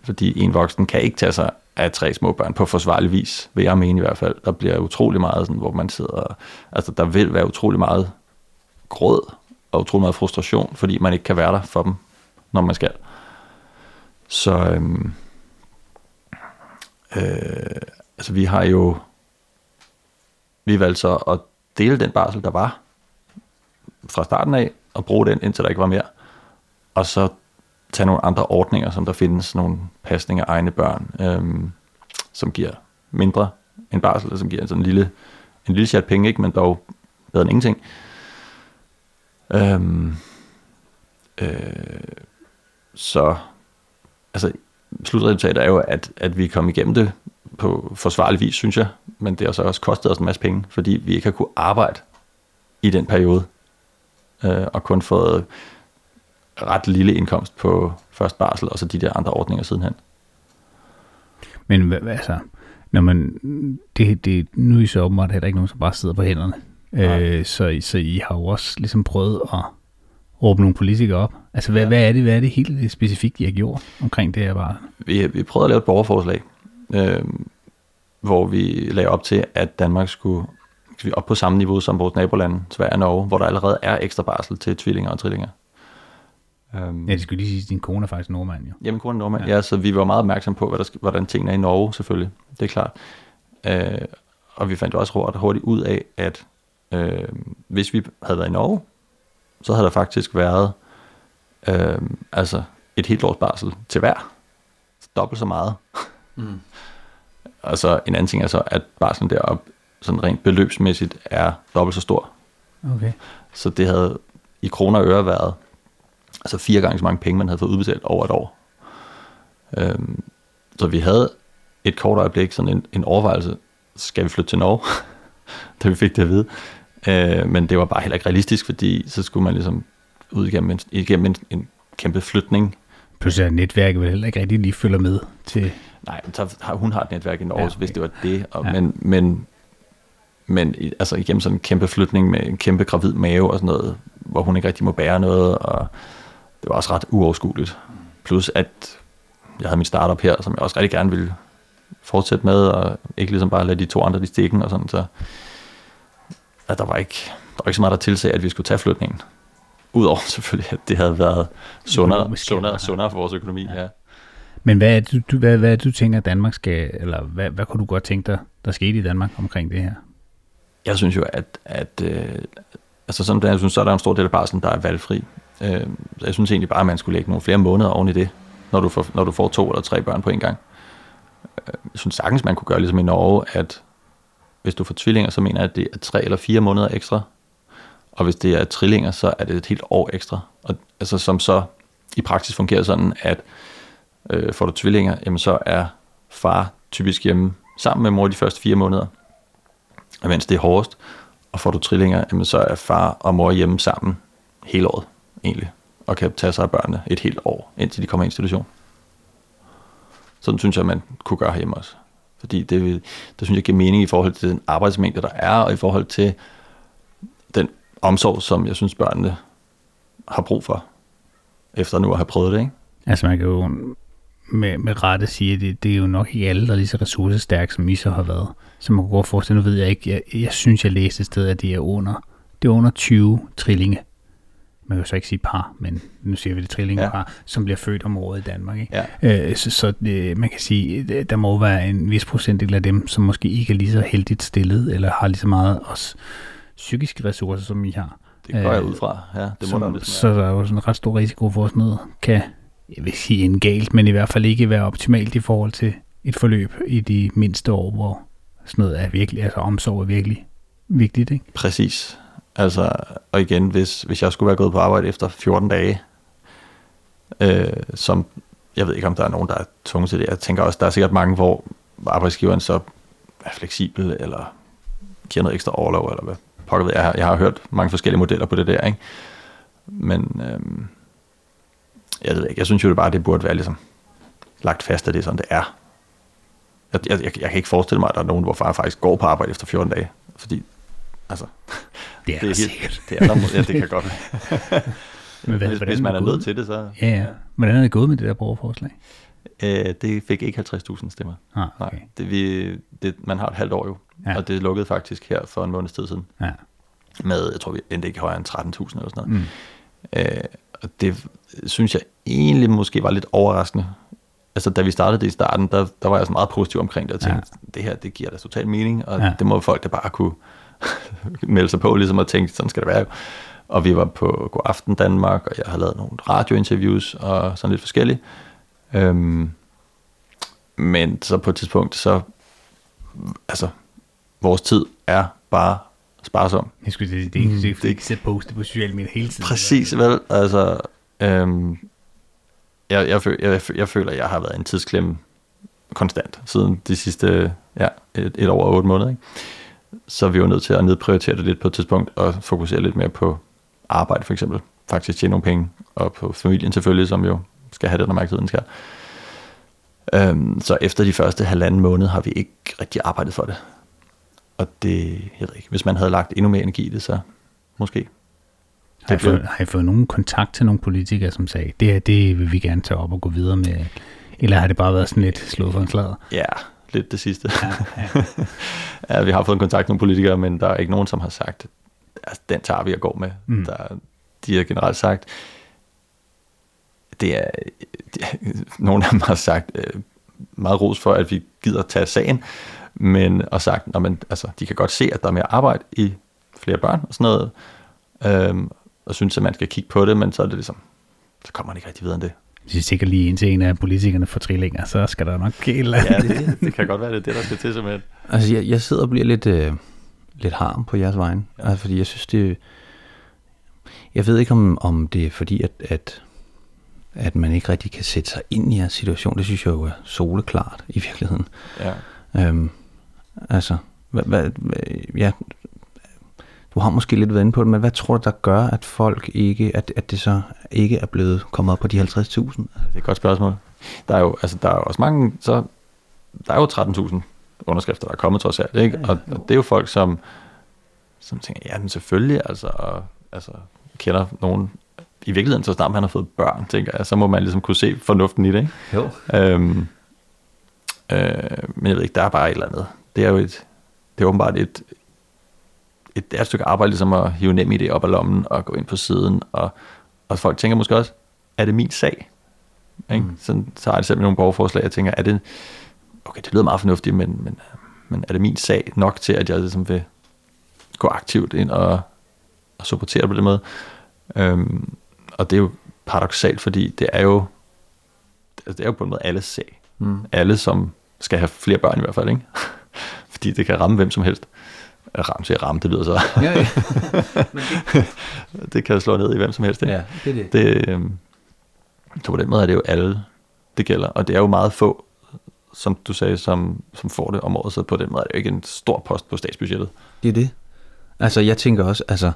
Fordi en voksen kan ikke tage sig af tre små børn på forsvarlig vis, vil jeg mene i hvert fald. Der bliver utrolig meget, sådan, hvor man sidder... Altså, der vil være utrolig meget gråd og utrolig meget frustration, fordi man ikke kan være der for dem, når man skal. Så øhm, øh, altså vi har jo vi valgte så at dele den barsel, der var fra starten af, og bruge den, indtil der ikke var mere. Og så tage nogle andre ordninger, som der findes, nogle pasninger af egne børn, øhm, som giver mindre end barsel, som giver sådan en lille, en lille chat penge, ikke, men dog bedre end ingenting. Øhm, øh, så altså, slutresultatet er jo, at, at vi kom igennem det på forsvarlig vis, synes jeg, men det har så også kostet os en masse penge, fordi vi ikke har kunne arbejde i den periode, øh, og kun fået ret lille indkomst på først barsel, og så de der andre ordninger sidenhen. Men altså, når man, det, det, nu er I så åbenbart heller ikke nogen, som bare sidder på hænderne. Øh, så, så I har jo også ligesom prøvet at råbe nogle politikere op. Altså, hvad, ja. hvad, er det, hvad er det helt specifikt, I har gjort omkring det her bare? Vi, vi prøvede at lave et borgerforslag, øh, hvor vi lagde op til, at Danmark skulle vi op på samme niveau som vores nabolande, Sverige og Norge, hvor der allerede er ekstra barsel til tvillinger og trillinger. Um, ja, det skulle lige sige, at din kone er faktisk nordmand jo. Jamen, kone er nordmand, ja. ja. så vi var meget opmærksom på, hvad der, hvordan tingene er i Norge selvfølgelig, det er klart. Uh, og vi fandt også ret hurtigt ud af, at uh, hvis vi havde været i Norge, så havde der faktisk været uh, altså et helt års barsel til hver. Dobbelt så meget. Mm. og så en anden ting er så, at barselen deroppe sådan rent beløbsmæssigt er dobbelt så stor. Okay. Så det havde i kroner og øre været altså fire gange så mange penge, man havde fået udbetalt over et år. Øhm, så vi havde et kort øjeblik sådan en, en overvejelse, skal vi flytte til Norge, da vi fik det at vide. Øh, men det var bare heller ikke realistisk, fordi så skulle man ligesom ud igennem en, igennem en, en kæmpe flytning. Pludselig er netværket vel heller ikke rigtig lige følger med til... Nej, så, hun har et netværk i Norge, ja, okay. hvis det var det. Og, ja. Men, men, men altså igennem sådan en kæmpe flytning med en kæmpe gravid mave og sådan noget, hvor hun ikke rigtig må bære noget, og det var også ret uoverskueligt. Plus at jeg havde min startup her, som jeg også rigtig gerne ville fortsætte med, og ikke ligesom bare lade de to andre de stikken og sådan, så at der var ikke, der var ikke så meget, der tilsagde, at vi skulle tage flytningen. Udover selvfølgelig, at det havde været sundere, sundere, sundere for vores økonomi. Ja. ja. Men hvad er det, du, hvad, hvad er det, du tænker, Danmark skal, eller hvad, hvad kunne du godt tænke dig, der skete i Danmark omkring det her? Jeg synes jo, at, at øh, altså sådan, jeg synes, så er der en stor del af barslen, der er valgfri. Øh, jeg synes egentlig bare, at man skulle lægge nogle flere måneder oven i det, når du får, når du får to eller tre børn på en gang. jeg synes sagtens, man kunne gøre ligesom i Norge, at hvis du får tvillinger, så mener jeg, at det er tre eller fire måneder ekstra. Og hvis det er trillinger, så er det et helt år ekstra. Og, altså som så i praksis fungerer sådan, at øh, får du tvillinger, jamen så er far typisk hjemme sammen med mor de første fire måneder, mens det er hårdest. Og får du trillinger, jamen så er far og mor hjemme sammen hele året egentlig, og kan tage sig af børnene et helt år, indtil de kommer i institution. Sådan synes jeg, man kunne gøre hjemme også. Fordi det, det synes jeg giver mening i forhold til den arbejdsmængde, der er, og i forhold til den omsorg, som jeg synes, børnene har brug for, efter nu at have prøvet det. Ikke? Altså man kan jo med, med rette sige, at det, det er jo nok ikke alle, der er lige så ressourcestærke, som I så har været. Så man kan godt forestille, nu ved jeg ikke, jeg, jeg synes, jeg læste et sted, at det er under, det er under 20 trillinge. Man kan jo så ikke sige par, men nu siger vi det trillingepar, ja. som bliver født om året i Danmark. Ikke? Ja. Øh, så så det, man kan sige, der må være en vis procentdel af dem, som måske ikke er lige så heldigt stillet, eller har lige så meget også psykiske ressourcer, som I har. Det går jeg ud fra, ja. Det må så, der så der er jo sådan en ret stor risiko for, at sådan noget kan jeg vil sige en galt, men i hvert fald ikke være optimalt i forhold til et forløb i de mindste år, hvor sådan noget er virkelig, altså omsorg er virkelig vigtigt, ikke? Præcis. Altså, og igen, hvis, hvis jeg skulle være gået på arbejde efter 14 dage, øh, som, jeg ved ikke, om der er nogen, der er tunge til det. Jeg tænker også, der er sikkert mange, hvor arbejdsgiveren så er fleksibel, eller giver noget ekstra overlov, eller hvad pokker ved jeg. Jeg har hørt mange forskellige modeller på det der, ikke? Men, øh, jeg ved ikke, jeg synes jo det bare, det burde være ligesom lagt fast, at det er sådan, det er. Jeg, jeg, jeg kan ikke forestille mig, at der er nogen, hvor far faktisk går på arbejde efter 14 dage. Fordi, altså... Det er, det er sikkert. Det er der, ja, det kan godt være. Men hvad, hvis, hvis man er nødt til det, så... Ja, ja. Hvordan er det gået med det der borgerforslag? Øh, det fik ikke 50.000 stemmer. Ah, okay. Nej, det, vi, det, man har et halvt år jo, ja. og det lukkede faktisk her for en måneds tid siden. Ja. Med, jeg tror, vi endte ikke højere end 13.000 eller sådan noget. Mm. Øh, og det synes jeg egentlig måske var lidt overraskende. Altså, da vi startede det i starten, der, der var jeg så meget positiv omkring det, og tænkte, ja. det her, det giver da total mening, og ja. det må folk da bare kunne melde sig på, ligesom og tænke, sådan skal det være. Og vi var på God Aften Danmark, og jeg har lavet nogle radiointerviews, og sådan lidt forskellige. Øhm, men så på et tidspunkt, så, altså, vores tid er bare sparsom. Jeg skulle sige, det er ikke, det, ikke sætte poste på sociale medier hele tiden. Præcis, vel? Altså, øhm, jeg, jeg, føler, jeg, jeg føler, jeg har været en tidsklemme konstant siden de sidste ja, et, et år og otte måneder. Ikke? Så vi var nødt til at nedprioritere det lidt på et tidspunkt og fokusere lidt mere på arbejde for eksempel. Faktisk tjene nogle penge, og på familien selvfølgelig, som jo skal have den opmærksomhed, den skal. Øhm, så efter de første halvanden måned har vi ikke rigtig arbejdet for det. Og det, jeg ved ikke, hvis man havde lagt endnu mere energi i det, så måske. Har I, fået, har I fået nogen kontakt til nogle politikere, som sagde, det her, det vil vi gerne tage op og gå videre med? Eller har det bare været sådan lidt slået for en slader? Ja, lidt det sidste. Ja, ja. ja, vi har fået en kontakt med nogle politikere, men der er ikke nogen, som har sagt, altså, den tager vi at gå med. Mm. Der, de har generelt sagt, det er, de, nogle af dem har sagt øh, meget ros for, at vi gider tage sagen, men og sagt, at man, altså, de kan godt se, at der er mere arbejde i flere børn og sådan noget, øhm, og synes, at man skal kigge på det, men så er det ligesom, så kommer man ikke rigtig videre end det. Hvis vi sikkert lige ind til en af politikerne for trillinger, så skal der nok eller Ja, det, det kan godt være, det er det, der skal til simpelthen. Altså, jeg, jeg sidder og bliver lidt, øh, lidt harm på jeres vegne, ja. altså, fordi jeg synes, det... Jeg ved ikke, om, om det er fordi, at, at, at man ikke rigtig kan sætte sig ind i jeres situation. Det synes jeg jo er soleklart i virkeligheden. Ja. Øhm, altså, hvad, hvad, ja, du har måske lidt været inde på det, men hvad tror du, der gør, at folk ikke, at, at det så ikke er blevet kommet op på de 50.000? Det er et godt spørgsmål. Der er jo, altså, der er jo også mange, så der er jo 13.000 underskrifter, der er kommet trods alt, ikke? Og, og det er jo folk, som, som tænker, ja, men selvfølgelig, altså, og, altså, kender nogen, i virkeligheden, så snart man har fået børn, tænker jeg, så må man ligesom kunne se fornuften i det, ikke? Jo. Øhm, øh, men jeg ved ikke, der er bare et eller andet. Det er jo et, det er åbenbart et, et, det er et stykke arbejde, ligesom at hive nem i det op af lommen og gå ind på siden, og, og folk tænker måske også, er det min sag? Ikke? Mm. Så, så har jeg selv nogle borgerforslag, jeg tænker, er det, okay, det lyder meget fornuftigt, men, men, men er det min sag nok til, at jeg ligesom vil gå aktivt ind og, og supportere på den måde? Øhm, og det er jo paradoxalt, fordi det er jo, altså det er jo på en måde alles sag. Mm. Alle, som skal have flere børn i hvert fald, ikke? Fordi det kan ramme hvem som helst. Ramme til at ramme, det lyder så. Ja, ja. det kan slå ned i hvem som helst, ikke? ja det er det. Det, øh, så på den måde er det jo alle, det gælder. Og det er jo meget få, som du sagde, som, som får det om året, så på den måde er det jo ikke en stor post på statsbudgettet. Det er det. Altså, jeg tænker også, altså,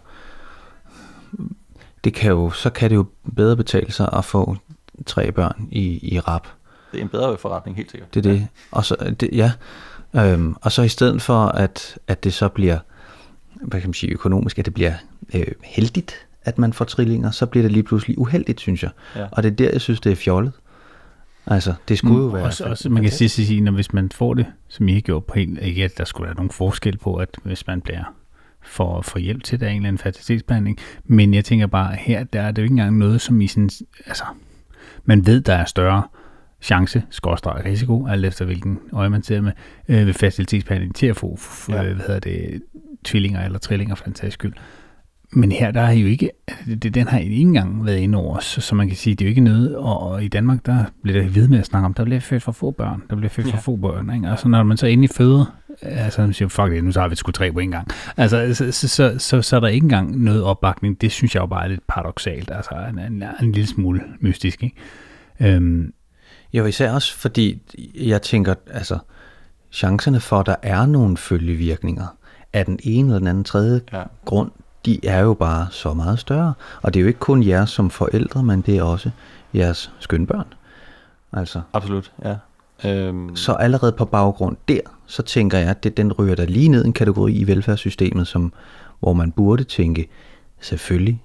det kan jo, så kan det jo bedre betale sig at få tre børn i, i rap. Det er en bedre forretning, helt sikkert. Det er det. Og så, det, ja. Øhm, og så i stedet for, at, at det så bliver, hvad kan man sige, økonomisk, at det bliver øh, heldigt, at man får trillinger, så bliver det lige pludselig uheldigt, synes jeg. Ja. Og det er der, jeg synes, det er fjollet. Altså, det skulle jo være... Mm, Også, også, man kan sige, sige, når hvis man får det, som I har gjort på helt, ikke at der skulle være nogen forskel på, at hvis man bliver for, for hjælp til, der er en eller anden fertilitetsbehandling. Men jeg tænker bare, her der er det jo ikke engang noget, som I sådan, altså, man ved, der er større chance, skorstræk risiko, alt efter hvilken øje man ser med, øh, ved fertilitetsbehandling til at få, Ja. øh, hvad hedder det, tvillinger eller trillinger for den sags skyld. Men her, der har I jo ikke, det, den har I ikke engang været inde over, så, så man kan sige, det er jo ikke noget, og, og i Danmark, der bliver der ved med at snakke om, der bliver født for få børn, der bliver født for Ja. få børn, ikke? Altså når man så endelig føder, altså man siger, fuck det, nu så har vi sgu tre på en gang. Altså, så, så, så, så, så er der ikke engang noget opbakning, det synes jeg jo bare er lidt paradoxalt, altså en, en, en lille smule mystisk, ikke? Øhm, Jo, især også fordi, jeg tænker, altså, chancerne for, at der er nogle følgevirkninger af den ene eller den anden tredje Ja. grund, de er jo bare så meget større. Og det er jo ikke kun jer som forældre, men det er også jeres skønbørn. Altså, Absolut, ja. Øhm, så allerede på baggrund der, så tænker jeg, at det, den ryger der lige ned i en kategori i velfærdssystemet, som, hvor man burde tænke, selvfølgelig,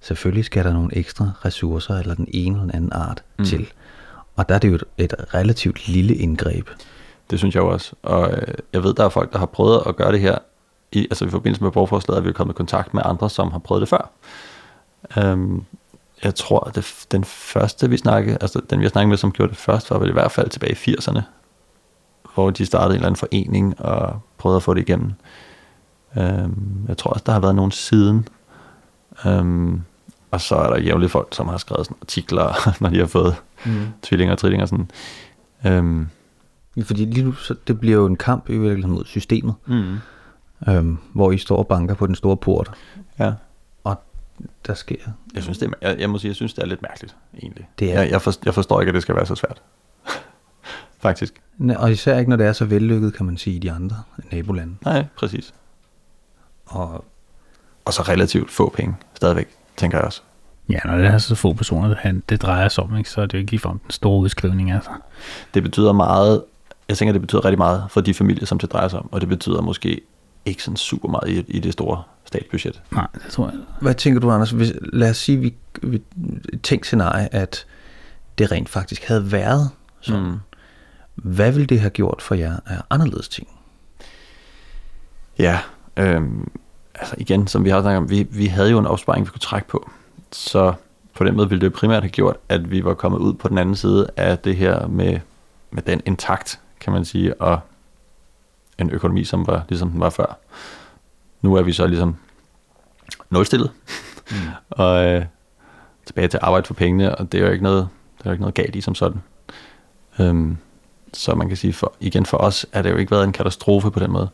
selvfølgelig skal der nogle ekstra ressourcer eller den ene eller den anden art mm. til. Og der er det jo et, et relativt lille indgreb. Det synes jeg også. Og øh, jeg ved, der er folk, der har prøvet at gøre det her. I, altså i forbindelse med borgerforslaget er vi jo kommet i kontakt med andre, som har prøvet det før. Øhm, jeg tror, at det, den første, vi snakkede, altså den vi har snakket med, som gjorde det først, var vel i hvert fald tilbage i 80'erne, hvor de startede en eller anden forening og prøvede at få det igennem. Øhm, jeg tror også, der har været nogen siden. Øhm, og så er der jævnligt folk, som har skrevet sådan artikler, når de har fået mm. tvillinger og trillinger. Sådan. Øhm, Fordi lige nu, så det bliver jo en kamp i virkeligheden mod systemet, mm. øhm, hvor I står og banker på den store port, Ja. og der sker... Jeg synes, det er, jeg, jeg må sige, jeg synes, det er lidt mærkeligt, egentlig. Det er- jeg, jeg, forstår, jeg forstår ikke, at det skal være så svært. Faktisk. Og især ikke, når det er så vellykket, kan man sige, i de andre nabolande. Nej, præcis. Og Og så relativt få penge, stadigvæk, tænker jeg også. Ja, når det er så få personer, det, han- det drejer sig om, ikke, så er det jo ikke ligefrem den store udskrivning, altså. Det betyder meget, jeg tænker, det betyder rigtig meget for de familier, som det drejer sig om, og det betyder måske ikke sådan super meget i, i det store statsbudget. Nej, det tror jeg. Hvad tænker du, Anders? Hvis, lad os sige, vi, vi tænk scenarie, at det rent faktisk havde været sådan. Mm. Hvad ville det have gjort for jer af anderledes ting? Ja, øhm, altså igen, som vi har snakket om, vi, vi havde jo en opsparing, vi kunne trække på. Så på den måde ville det jo primært have gjort, at vi var kommet ud på den anden side af det her med, med den intakt, kan man sige, og en økonomi, som var ligesom den var før. Nu er vi så ligesom nulstillet, mm. og øh, tilbage til arbejde for pengene, og det er jo ikke noget, det er jo ikke noget galt i som sådan. Øhm, så man kan sige, for, igen for os, er det jo ikke været en katastrofe på den måde.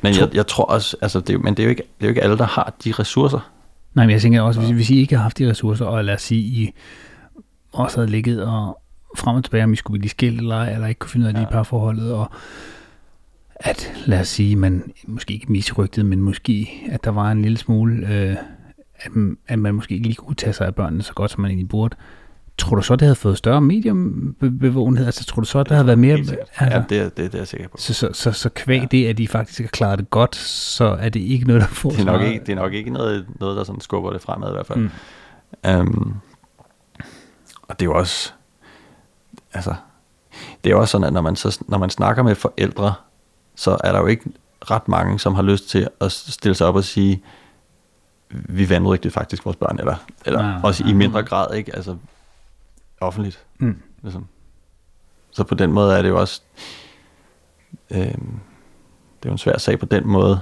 Men jeg, jeg tror også, altså det, men det er, jo ikke, det er jo ikke alle, der har de ressourcer. Nej, men jeg tænker også, hvis, hvis I ikke har haft de ressourcer, og lad os sige, I også havde ligget og frem og tilbage, om I skulle blive skilt eller ej, eller ikke kunne finde ud af ja. I parforholdet, og at, lad os sige, man måske ikke misrygtet, men måske, at der var en lille smule, øh, at, at man måske ikke lige kunne tage sig af børnene så godt, som man egentlig burde. Tror du så, det havde fået større mediebevågenhed? Altså, tror du så, der havde været mere... Altså, Ja, det, er- det, det er jeg sikker på. så, så, så, så kvæg ja. det, at de faktisk har klaret det godt, så er det ikke noget, der får Det er nok ikke, det er nok ikke noget, noget, der sådan skubber det fremad i hvert fald. Mm. Um, og det er jo også, altså, det er jo også sådan, at når man, så, når man snakker med forældre, så er der jo ikke ret mange, som har lyst til at stille sig op og sige, vi vanrøgtede faktisk vores børn, eller, eller nej, også i nej. mindre grad, ikke? Altså, offentligt. Mm. Ligesom. Så på den måde er det jo også, øhm, det er jo en svær sag på den måde.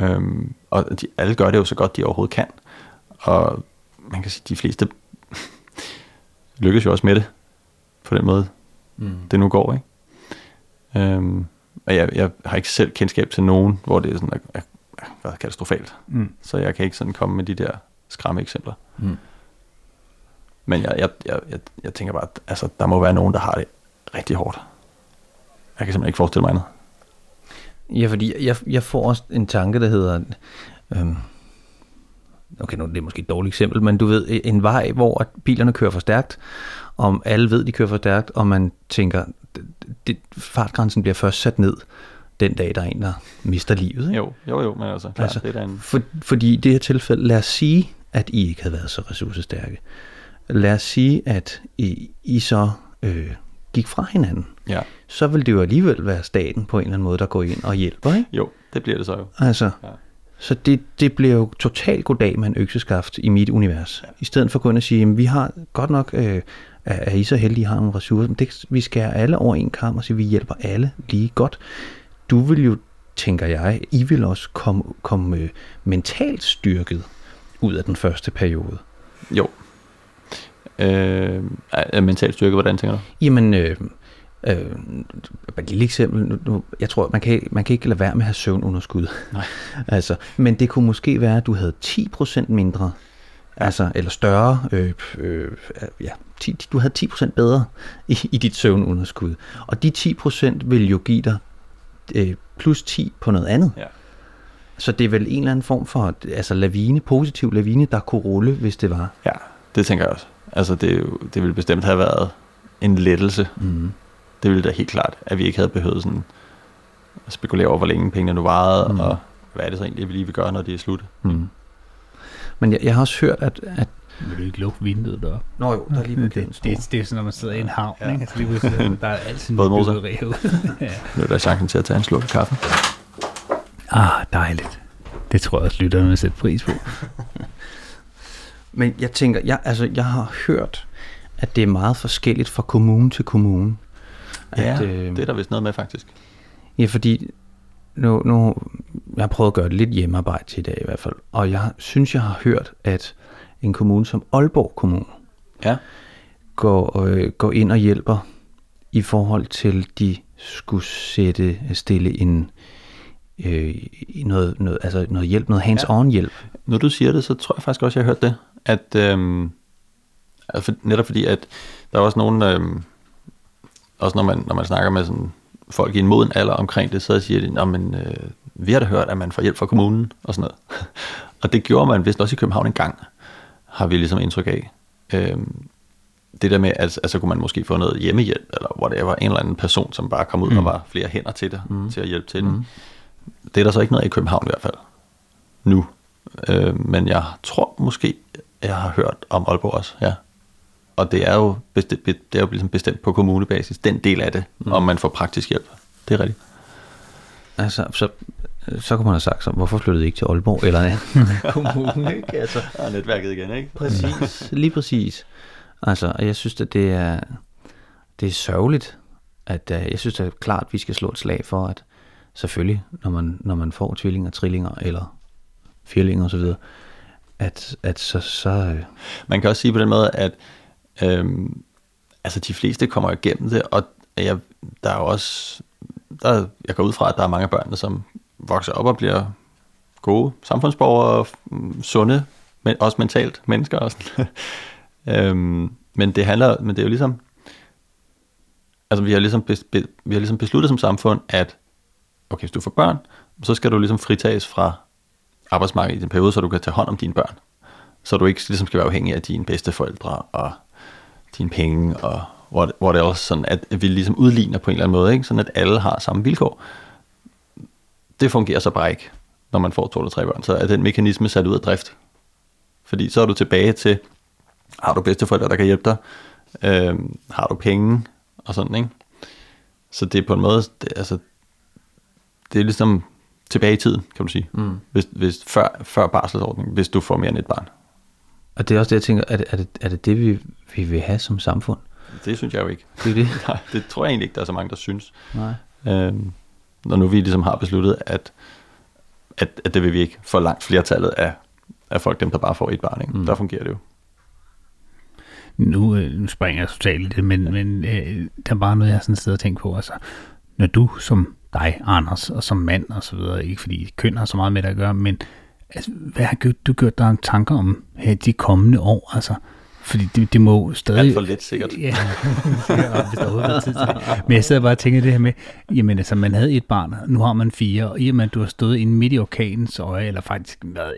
Øhm, og de, alle gør det jo så godt, de overhovedet kan. Og man kan sige, de fleste lykkes jo også med det, på den måde, Mm. det nu går, ikke? Øhm, og jeg, jeg har ikke selv kendskab til nogen, hvor det er sådan, er, er, er katastrofalt. Mm. Så jeg kan ikke sådan komme med de der skræmme eksempler. Mm. Men jeg, jeg, jeg, jeg, jeg tænker bare, at altså, der må være nogen, der har det rigtig hårdt. Jeg kan simpelthen ikke forestille mig andet. Ja, fordi jeg, jeg får også en tanke, der hedder... Øhm, okay, nu er det måske et dårligt eksempel, men du ved, en vej, hvor bilerne kører for stærkt, om alle ved, de kører for stærkt, og man tænker, det, det, fartgrænsen bliver først sat ned den dag, der er en, der mister livet. Ikke? Jo, jo, jo, men altså, klar, Altså, det er en... For, fordi i det her tilfælde, lad os sige, at I ikke havde været så ressourcestærke. Lad os sige, at I, I så øh, gik fra hinanden. Ja, Så vil det jo alligevel være staten på en eller anden måde, der går ind og hjælper. Ikke? jo, det bliver det så jo. Altså, Ja. så det, det bliver jo totalt goddag med en økseskaft i mit univers. I stedet for at ind og sige, at vi har godt nok, øh, er, I så heldige, I har nogle ressourcer, men det, vi skærer alle over en kamp og sige, at vi hjælper alle lige godt. Du vil jo, tænker jeg, I vil også komme, komme øh, mentalt styrket ud af den første periode. Jo. Øh, er mental styrke, hvordan tænker du? Jamen, øh, øh, et lille eksempel. Nu, nu, jeg tror, man kan, man kan ikke lade være med at have søvnunderskud. Nej. altså, men det kunne måske være, at du havde 10% mindre, altså, eller større, øh, øh, ja, 10, du havde 10% bedre i, i dit søvnunderskud. Og de 10% vil jo give dig øh, plus 10 på noget andet. Ja. Så det er vel en eller anden form for altså lavine, positiv lavine, der kunne rulle, hvis det var. Ja, det tænker jeg også. Altså, det, jo- det ville bestemt have været en lettelse. Mm. Det ville da helt klart, at vi ikke havde behøvet sådan at spekulere over, hvor længe pengene nu varede, Mm. og hvad er det så egentlig, vi lige vil gøre, når det er slut. Mm. Men jeg, jeg har også hørt, at... at Vil du ikke lukke vinduet deroppe? Nå jo, der er lige det, det, det, det, det, er sådan, når man sidder i en havn, Ja. ikke? Altså, lige pludselig, der er altid Både moser. byggeri herude. ja. Nu er der chancen til at tage en slurk af kaffe. Ah, dejligt. Det tror jeg også, lytterne vil sætte pris på. Men jeg tænker, jeg, altså, jeg har hørt, at det er meget forskelligt fra kommune til kommune. Ja, at, øh, det er der vist noget med, faktisk. Ja, fordi nu, nu, jeg har prøvet at gøre lidt hjemmearbejde til i dag i hvert fald, og jeg synes, jeg har hørt, at en kommune som Aalborg Kommune Ja. går, øh, går ind og hjælper i forhold til, de skulle sætte, stille en, øh, noget, noget, altså noget hjælp, noget hands-on hjælp. Når du siger det, så tror jeg faktisk også, jeg har hørt det. At, øhm, altså, netop fordi, at der er også nogen, øhm, også når man, når man snakker med sådan folk i en moden alder omkring det, så siger de, "Nå, men, øh, vi har da hørt, at man får hjælp fra kommunen og sådan noget. og det gjorde man vist også i København en gang, har vi ligesom indtryk af. Øhm, det der med, at altså, kunne man måske få noget hjemmehjælp, eller whatever, en eller anden person, som bare kom ud mm. og var flere hænder til det, mm. til at hjælpe til det. Det er der så ikke noget af i København i hvert fald, nu. Øh, men jeg tror måske, jeg har hørt om Aalborg også, ja. Og det er jo, bestemt, det er jo ligesom bestemt på kommunebasis, den del af det, mm. om man får praktisk hjælp. Det er rigtigt. Altså, så, så kunne man have sagt, så, hvorfor flyttede I ikke til Aalborg eller en kommune? Ikke? Altså, Ja, netværket igen, ikke? Præcis, lige præcis. Altså, og jeg synes, at det er, det er sørgeligt, at uh, jeg synes, det er klart, at vi skal slå et slag for, at selvfølgelig, når man, når man får tvillinger, trillinger eller firlinger osv., at, at så, så øh, Man kan også sige på den måde, at øhm, altså de fleste kommer igennem det, og jeg, der er jo også, der, jeg går ud fra, at der er mange af børnene, som vokser op og bliver gode samfundsborgere, mm, sunde, men også mentalt mennesker. Og sådan. øhm, men det handler, men det er jo ligesom, altså vi har ligesom, bes, be, vi har ligesom besluttet som samfund, at okay, hvis du får børn, så skal du ligesom fritages fra arbejdsmarkedet i den periode, så du kan tage hånd om dine børn. Så du ikke ligesom skal være afhængig af dine bedsteforældre og dine penge og what, what else, sådan at vi ligesom udligner på en eller anden måde, ikke? sådan at alle har samme vilkår. Det fungerer så bare ikke, når man får to eller tre børn. Så er den mekanisme sat ud af drift. Fordi så er du tilbage til, har du bedsteforældre, der kan hjælpe dig? Øhm, har du penge? Og sådan, ikke? Så det er på en måde, det, altså, det er ligesom tilbage i tiden, kan du sige. Mm. Hvis, hvis, før, før barselsordningen, hvis du får mere end et barn. og det er også det, jeg tænker, er det er det, er det, det vi, vi vil have som samfund? Det synes jeg jo ikke. Det er det. Nej, det tror jeg egentlig ikke, der er så mange, der synes. Nej. Øhm, når nu vi ligesom har besluttet, at, at, at det vil vi ikke for langt flertallet af, af folk, dem der bare får et barn. Ikke? Mm. Der fungerer det jo. Nu, øh, nu springer jeg totalt i det, men, men øh, der er bare noget, jeg sådan sidder og tænker på. Altså, når du som dig, Anders, og som mand og så videre, ikke fordi køn har så meget med det at gøre, men altså, hvad har du gjort dig tanker om her de kommende år? Altså, fordi det, det må stadig... Alt for lidt sikkert. Ja, hvis der overhovedet er tid til det. Men jeg sidder bare og tænker det her med, jamen altså, man havde et barn, nu har man fire, og i og med, at du har stået inde midt i orkanens øje, eller faktisk været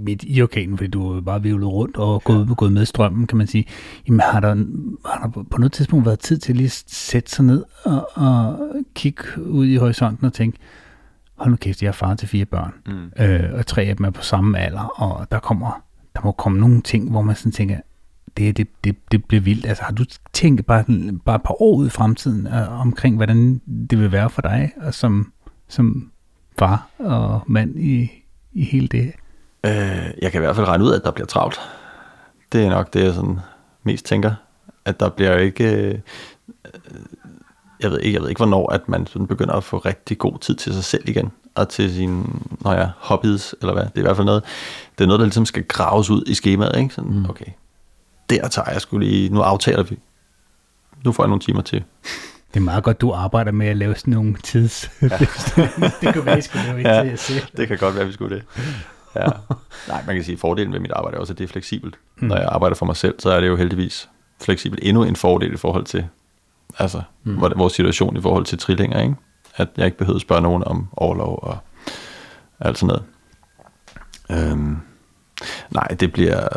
midt i orkanen, fordi du har bare vivlet rundt og gået, gået med strømmen, kan man sige. Jamen har der, har der på noget tidspunkt været tid til at lige sætte sig ned og, og kigge ud i horisonten og tænke, hold nu kæft, jeg er far til fire børn, mm. øh, og tre af dem er på samme alder, og der kommer der må komme nogle ting, hvor man sådan tænker, det, det, det, det bliver vildt. Altså har du tænkt bare, bare et par år ud i fremtiden uh, omkring, hvordan det vil være for dig og som, som far og mand i, i hele det? Øh, jeg kan i hvert fald regne ud, at der bliver travlt. Det er nok det, jeg sådan mest tænker. At der bliver ikke... Øh, jeg ved ikke, jeg ved ikke, hvornår at man sådan begynder at få rigtig god tid til sig selv igen, og til sine når jeg, hobbies, eller hvad. Det er i hvert fald noget, det er noget, der ligesom skal graves ud i skemaet, ikke? Sådan, mm. okay, der tager jeg skulle lige, nu aftaler vi. Nu får jeg nogle timer til. Det er meget godt, du arbejder med at lave sådan nogle tids... Ja. det kan være, vi skulle lave ja, til at det kan godt være, vi skulle det. Ja. Nej, man kan sige, at fordelen ved mit arbejde er også, at det er fleksibelt. Mm. Når jeg arbejder for mig selv, så er det jo heldigvis fleksibelt. Endnu en fordel i forhold til altså, mm. vores situation i forhold til trillinger, ikke? At jeg ikke behøver at spørge nogen om overlov og alt sådan noget. Øhm, nej, det bliver,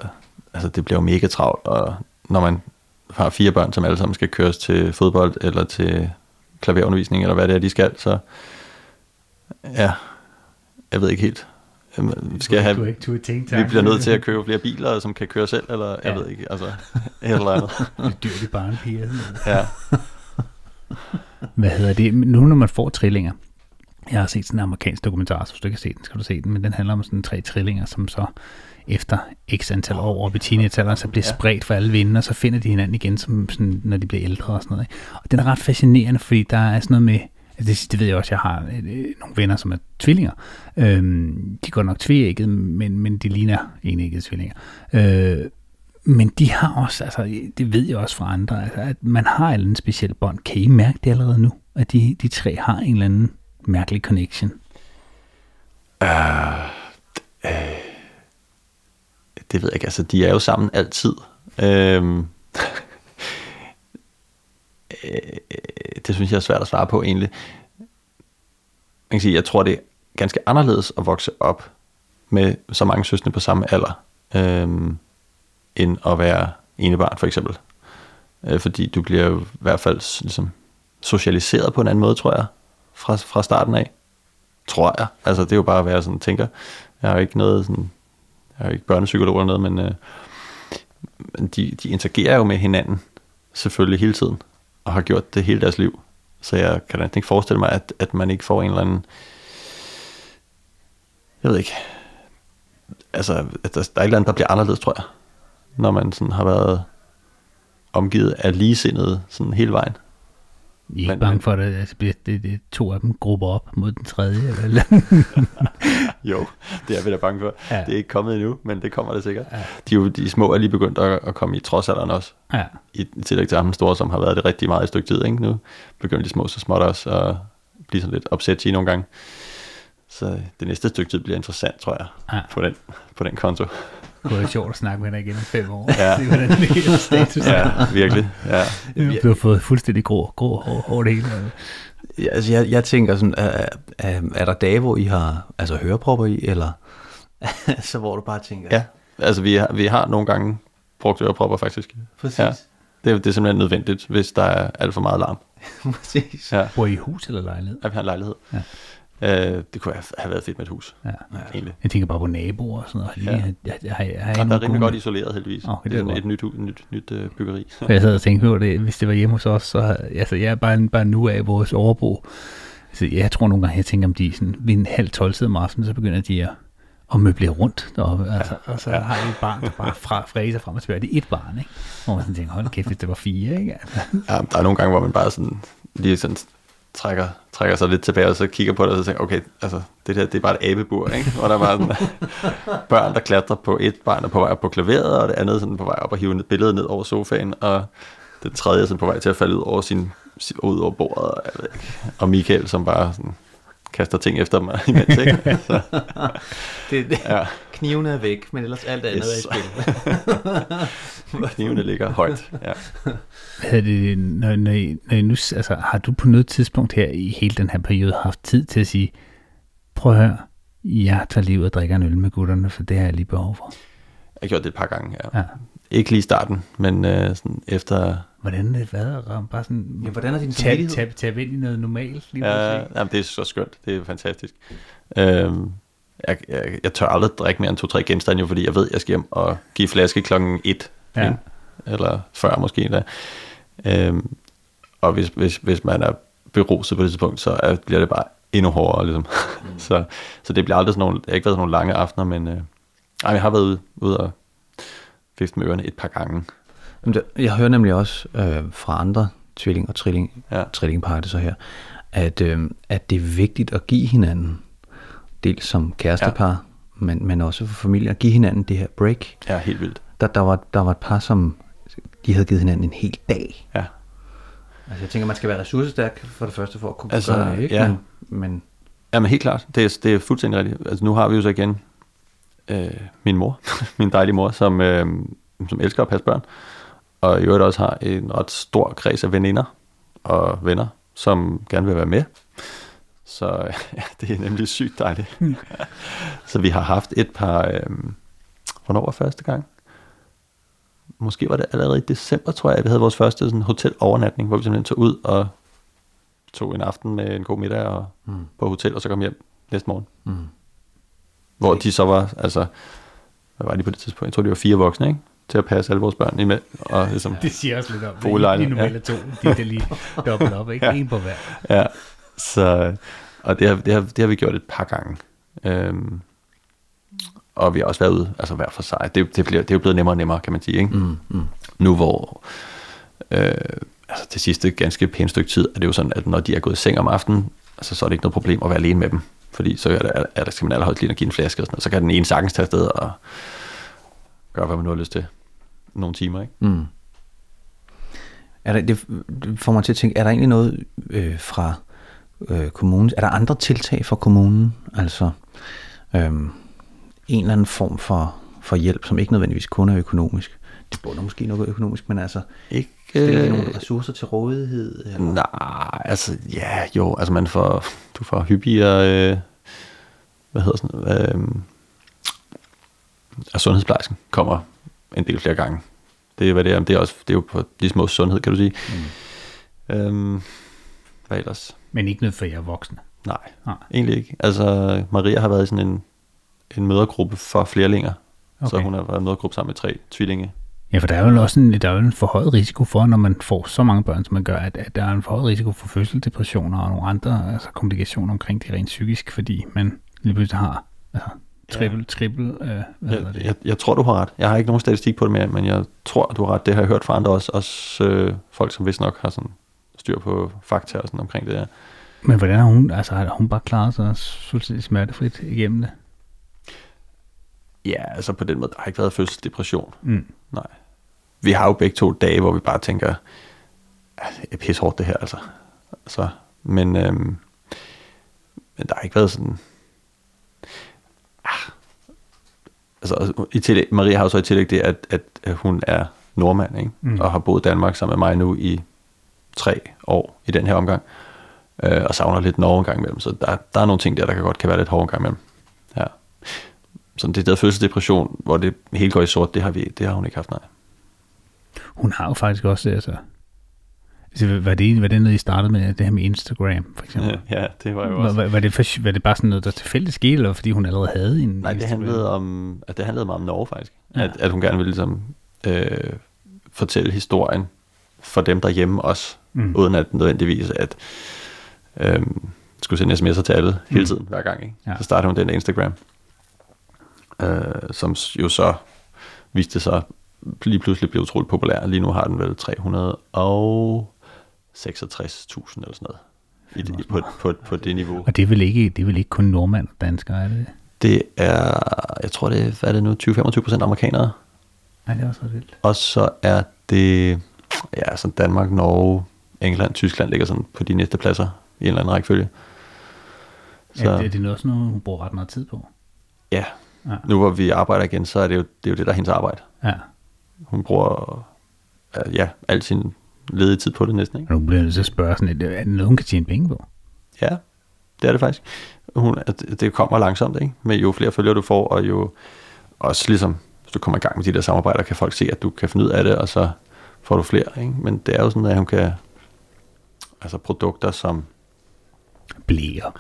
altså det bliver jo mega travlt, og når man har fire børn, som alle sammen skal køres til fodbold, eller til klaverundervisning, eller hvad det er, de skal, så ja, jeg ved ikke helt. Skal jeg have, du ikke, du tænkt, vi bliver nødt til at købe flere biler, som kan køre selv, eller ja. jeg ved ikke, altså et eller andet. det er dyrt i barnpiger. ja. Hvad hedder det? Nu når man får trillinger, jeg har set sådan en amerikansk dokumentar, så hvis du ikke har set den, skal du se den, men den handler om sådan tre trillinger, som så efter x antal år op i teenagealderen, så bliver spredt for alle vinde, og så finder de hinanden igen, som, sådan, når de bliver ældre og sådan noget. Ikke? Og det er ret fascinerende, fordi der er sådan noget med, altså det, det ved jeg også, jeg har øh, nogle venner, som er tvillinger. Øhm, de går nok tvægget, men, men de ligner enæggede tvillinger. Øh, men de har også, altså det ved jeg også fra andre, altså, at man har en speciel bånd. Kan I mærke det allerede nu, at de, de tre har en eller anden mærkelig connection? Uh, uh det ved jeg ikke, altså de er jo sammen altid. Øhm, øh, det synes jeg er svært at svare på egentlig. Man kan sige, jeg tror det er ganske anderledes at vokse op med så mange søstre på samme alder, øhm, end at være enebarn for eksempel. Øh, fordi du bliver jo i hvert fald ligesom, socialiseret på en anden måde, tror jeg, fra, fra starten af. Tror jeg. Altså det er jo bare, hvad jeg sådan tænker. Jeg har jo ikke noget sådan jeg er jo ikke børnepsykolog eller noget, men øh, de, de interagerer jo med hinanden selvfølgelig hele tiden, og har gjort det hele deres liv. Så jeg kan da ikke forestille mig, at, at man ikke får en eller anden, jeg ved ikke, altså, at der, der er et eller andet, der bliver anderledes, tror jeg, når man sådan har været omgivet af ligesindede sådan hele vejen. I er ikke men, bange for, at altså, det, det, det, to af dem grupper op mod den tredje? Eller? jo, det er vi da bange for. Ja. Det er ikke kommet endnu, men det kommer det sikkert. Ja. De, jo, de små er lige begyndt at, at komme i trodsalderen også. Ja. I, I tillæg til ham store, som har været det rigtig meget i stykke tid. Ikke? Nu begynder de små så småt også at blive sådan lidt opsat i nogle gange. Så det næste stykke tid bliver interessant, tror jeg, ja. på, den, på den konto. Det kunne sjovt at snakke med dig igen om fem år. Ja. Se, hvordan det er status. ja, virkelig. Ja. Du har fået fuldstændig grå, grå hår, hår det hele. Ja, altså jeg, jeg tænker sådan, er, er, er der dage, hvor I har altså hørepropper i, eller så hvor du bare tænker... Ja, altså vi har, vi har nogle gange brugt ørepropper faktisk. Præcis. Ja. Det, det er simpelthen nødvendigt, hvis der er alt for meget larm. Præcis. Ja. Bor I hus eller lejlighed? Ja, vi har en lejlighed. Ja. Øh, det kunne have været fedt med et hus. Ja. Ja, Jeg tænker bare på naboer og sådan noget. Ja. Jeg, jeg, jeg, jeg, jeg, der er rimelig godt isoleret heldigvis. Oh, det, er et, et nyt, nyt, nyt uh, byggeri. For jeg sad og tænkte på det, hvis det var hjemme hos os, så altså, jeg er bare, bare nu af vores overbo. Altså, jeg tror nogle gange, jeg tænker om de sådan, ved en halv tolv om aftenen, så begynder de at og møblere rundt, og, altså, ja, og så ja. har jeg et barn, der bare fra, fræser frem og tilbage. Det er et barn, ikke? Hvor man sådan tænker, hold kæft, hvis det var fire, ikke? ja, der er nogle gange, hvor man bare sådan, lige sådan trækker, trækker sig lidt tilbage, og så kigger på det, og så tænker okay, altså, det der, det er bare et abebur, ikke? Og der var sådan, børn, der klatrer på et barn er på vej op på klaveret, og det andet sådan på vej op og hive billedet ned over sofaen, og det tredje er sådan på vej til at falde ud over sin ud over bordet, og, jeg ved ikke. og Michael, som bare sådan, kaster ting efter mig imens, ikke? Så, Det, det, ja, knivene er væk, men ellers alt andet Yes. er i spil. knivene ligger højt. Ja. Hvad er det, når, når, I, når I nu, altså, har du på noget tidspunkt her i hele den her periode haft tid til at sige, prøv at høre, jeg tager lige ud og drikker en øl med gutterne, for det har jeg lige behov for. Jeg har gjort det et par gange, ja. Ja. Ikke lige i starten, men øh, sådan efter... Hvordan er det været at bare sådan Ja, hvordan er din tab, tab, tab ind i noget normalt lige Ja, jamen, det er så skønt. Det er fantastisk. Øhm, jeg, jeg, jeg tør aldrig drikke mere end to-tre genstande, jo, fordi jeg ved, jeg skal hjem og give flaske klokken et. Ja. Eller før måske endda. Øhm, og hvis, hvis, hvis man er beruset på det tidspunkt, så er, bliver det bare endnu hårdere. Ligesom. Mm. så, så det bliver aldrig sådan nogle, det har ikke været sådan nogle lange aftener, men øh, ej, jeg har været ude, ude og vifte med ørerne et par gange. Jamen, det- Jeg hører nemlig også øh, fra andre tvilling- og trilling, Ja. trillingpar, det så her, at, øh, at det er vigtigt at give hinanden, dels som kærestepar, ja. men, men også for familier, at give hinanden det her break. Ja, helt vildt. Der, der, var, der var et par, som de havde givet hinanden en hel dag. Ja. Altså jeg tænker, man skal være ressourcestærk for det første for at kunne Altså, gøre det, ikke? ja. Men, men Ja, men helt klart. Det er, det er fuldstændig rigtigt. Altså, nu har vi jo så igen øh, min mor, min dejlige mor, som, øh, som elsker at passe børn, og i øvrigt også har en ret stor kreds af veninder og venner, som gerne vil være med. Så ja, det er nemlig sygt dejligt. så vi har haft et par... Øh, hvornår var første gang? Måske var det allerede i december, tror jeg, vi havde vores første sådan, hotelovernatning, hvor vi simpelthen tog ud og tog en aften med en god middag og mm. på hotel, og så kom hjem næste morgen. mm. Hvor de så var, altså, hvad var de på det tidspunkt? Jeg tror, de var fire voksne, ikke? Til at passe alle vores børn i med. Og ligesom, Det siger også lidt om, det. De normale to, de er lige dobbelt op, ikke? Ja. Ja. En på hver. ja, så, og det har, det, har, det har vi gjort et par gange. Øhm, og vi har også været ude, altså hver for sig. Det, det, bliver, det er jo blevet nemmere og nemmere, kan man sige, ikke? Mm, mm. Nu hvor, øh, altså det sidste ganske pænt stykke tid, er det jo sådan, at når de er gået i seng om aftenen, altså, så er det ikke noget problem at være alene med dem. Fordi så er der, er der skal man allerhøjst lige at give en flaske og sådan noget. Så kan den ene sagtens tage afsted og gøre, hvad man nu har lyst til. Nogle timer, ikke? Mm. Er der, det det får mig til at tænke, er der egentlig noget øh, fra øh, kommunen? Er der andre tiltag fra kommunen? Altså øh, en eller anden form for, for hjælp, som ikke nødvendigvis kun er økonomisk. Det bunder måske noget økonomisk, men altså Ikke, stiller de nogle ressourcer til rådighed? Eller? Nej, altså, ja, jo, altså man får, du får hyppigere, øh, hvad hedder sådan øh, altså sundhedsplejersken kommer en del flere gange. Det er, hvad det er, det er, også, det er jo på de små sundhed, kan du sige. Mm. Øhm, hvad ellers? Men ikke noget for jer voksne. Nej, Nej. egentlig ikke. Altså, Maria har været i sådan en, en mødergruppe for flerlinger. Okay. Så hun har været i mødergruppe sammen med tre tvillinge. Ja, for der er jo også en, der er jo en forhøjet risiko for, når man får så mange børn, som man gør, at, at der er en forhøjet risiko for fødselsdepressioner og nogle andre altså komplikationer omkring det rent psykisk, fordi man lige pludselig har altså, trippel, trippel, øh, hvad Jeg, det? jeg, jeg tror, du har ret. Jeg har ikke nogen statistik på det mere, men jeg tror, du har ret. Det har jeg hørt fra andre også. Også øh, folk, som vist nok har sådan styr på fakta og sådan omkring det her. Men hvordan har hun, altså har hun bare klaret sig fuldstændig smertefrit igennem det? Ja, altså på den måde, der har ikke været fødselsdepression. Mm. Nej. Vi har jo begge to dage, hvor vi bare tænker, "Ah, det er pisse hårdt det her, altså. altså men, øhm, men der har ikke været sådan... Ah, altså, i tillæg, Maria har jo så i tillæg det, at, at, hun er nordmand, ikke? Mm. og har boet i Danmark sammen med mig nu i tre år i den her omgang, øh, og savner lidt Norge en gang imellem. Så der, der er nogle ting der, der kan godt kan være lidt hårde en gang imellem. Ja. Sådan det der fødselsdepression, hvor det hele går i sort, det har, vi, det har hun ikke haft, nej. Hun har jo faktisk også, altså, altså var, det, var det noget, I startede med, det her med Instagram, for eksempel? Ja, det var jo Var, var, var, det for, var det bare sådan noget, der tilfældigt skete, eller fordi hun allerede havde en Nej, det Instagram? handlede, om, at det handlede meget om Norge faktisk. Ja. At, at hun gerne ville ligesom, øh, fortælle historien for dem derhjemme også, Mm. mm. uden at nødvendigvis at øh, skulle sende sms'er til alle hele tiden, hver gang. Ikke? Ja. Så startede hun den der Instagram, øh, som jo så viste sig lige pludselig blev utroligt populær. Lige nu har den vel 366.000 eller sådan noget. I, det- på, på, på det niveau. Og det er vel ikke, det er vel ikke kun nordmand og danskere, er det? Det er, jeg tror det er, hvad er det nu, 20-25 procent amerikanere. Nej, det er også vildt. Og så er det, ja, så Danmark, Norge, England, Tyskland ligger sådan på de næste pladser i en eller anden rækkefølge. Så. Er, det, er det noget, sådan noget, hun bruger ret meget tid på? Ja. ja. Nu hvor vi arbejder igen, så er det jo det, er jo det der er hendes arbejde. Ja. Hun bruger ja, al sin ledige tid på det næsten. Ikke? Nu bliver jeg så spørge sådan, er det noget, hun kan tjene penge på? Ja, det er det faktisk. Hun, det kommer langsomt, ikke? Men jo flere følgere du får, og jo også ligesom, hvis du kommer i gang med de der samarbejder, kan folk se, at du kan finde ud af det, og så får du flere. Ikke? Men det er jo sådan, at hun kan... Altså produkter som... Blære.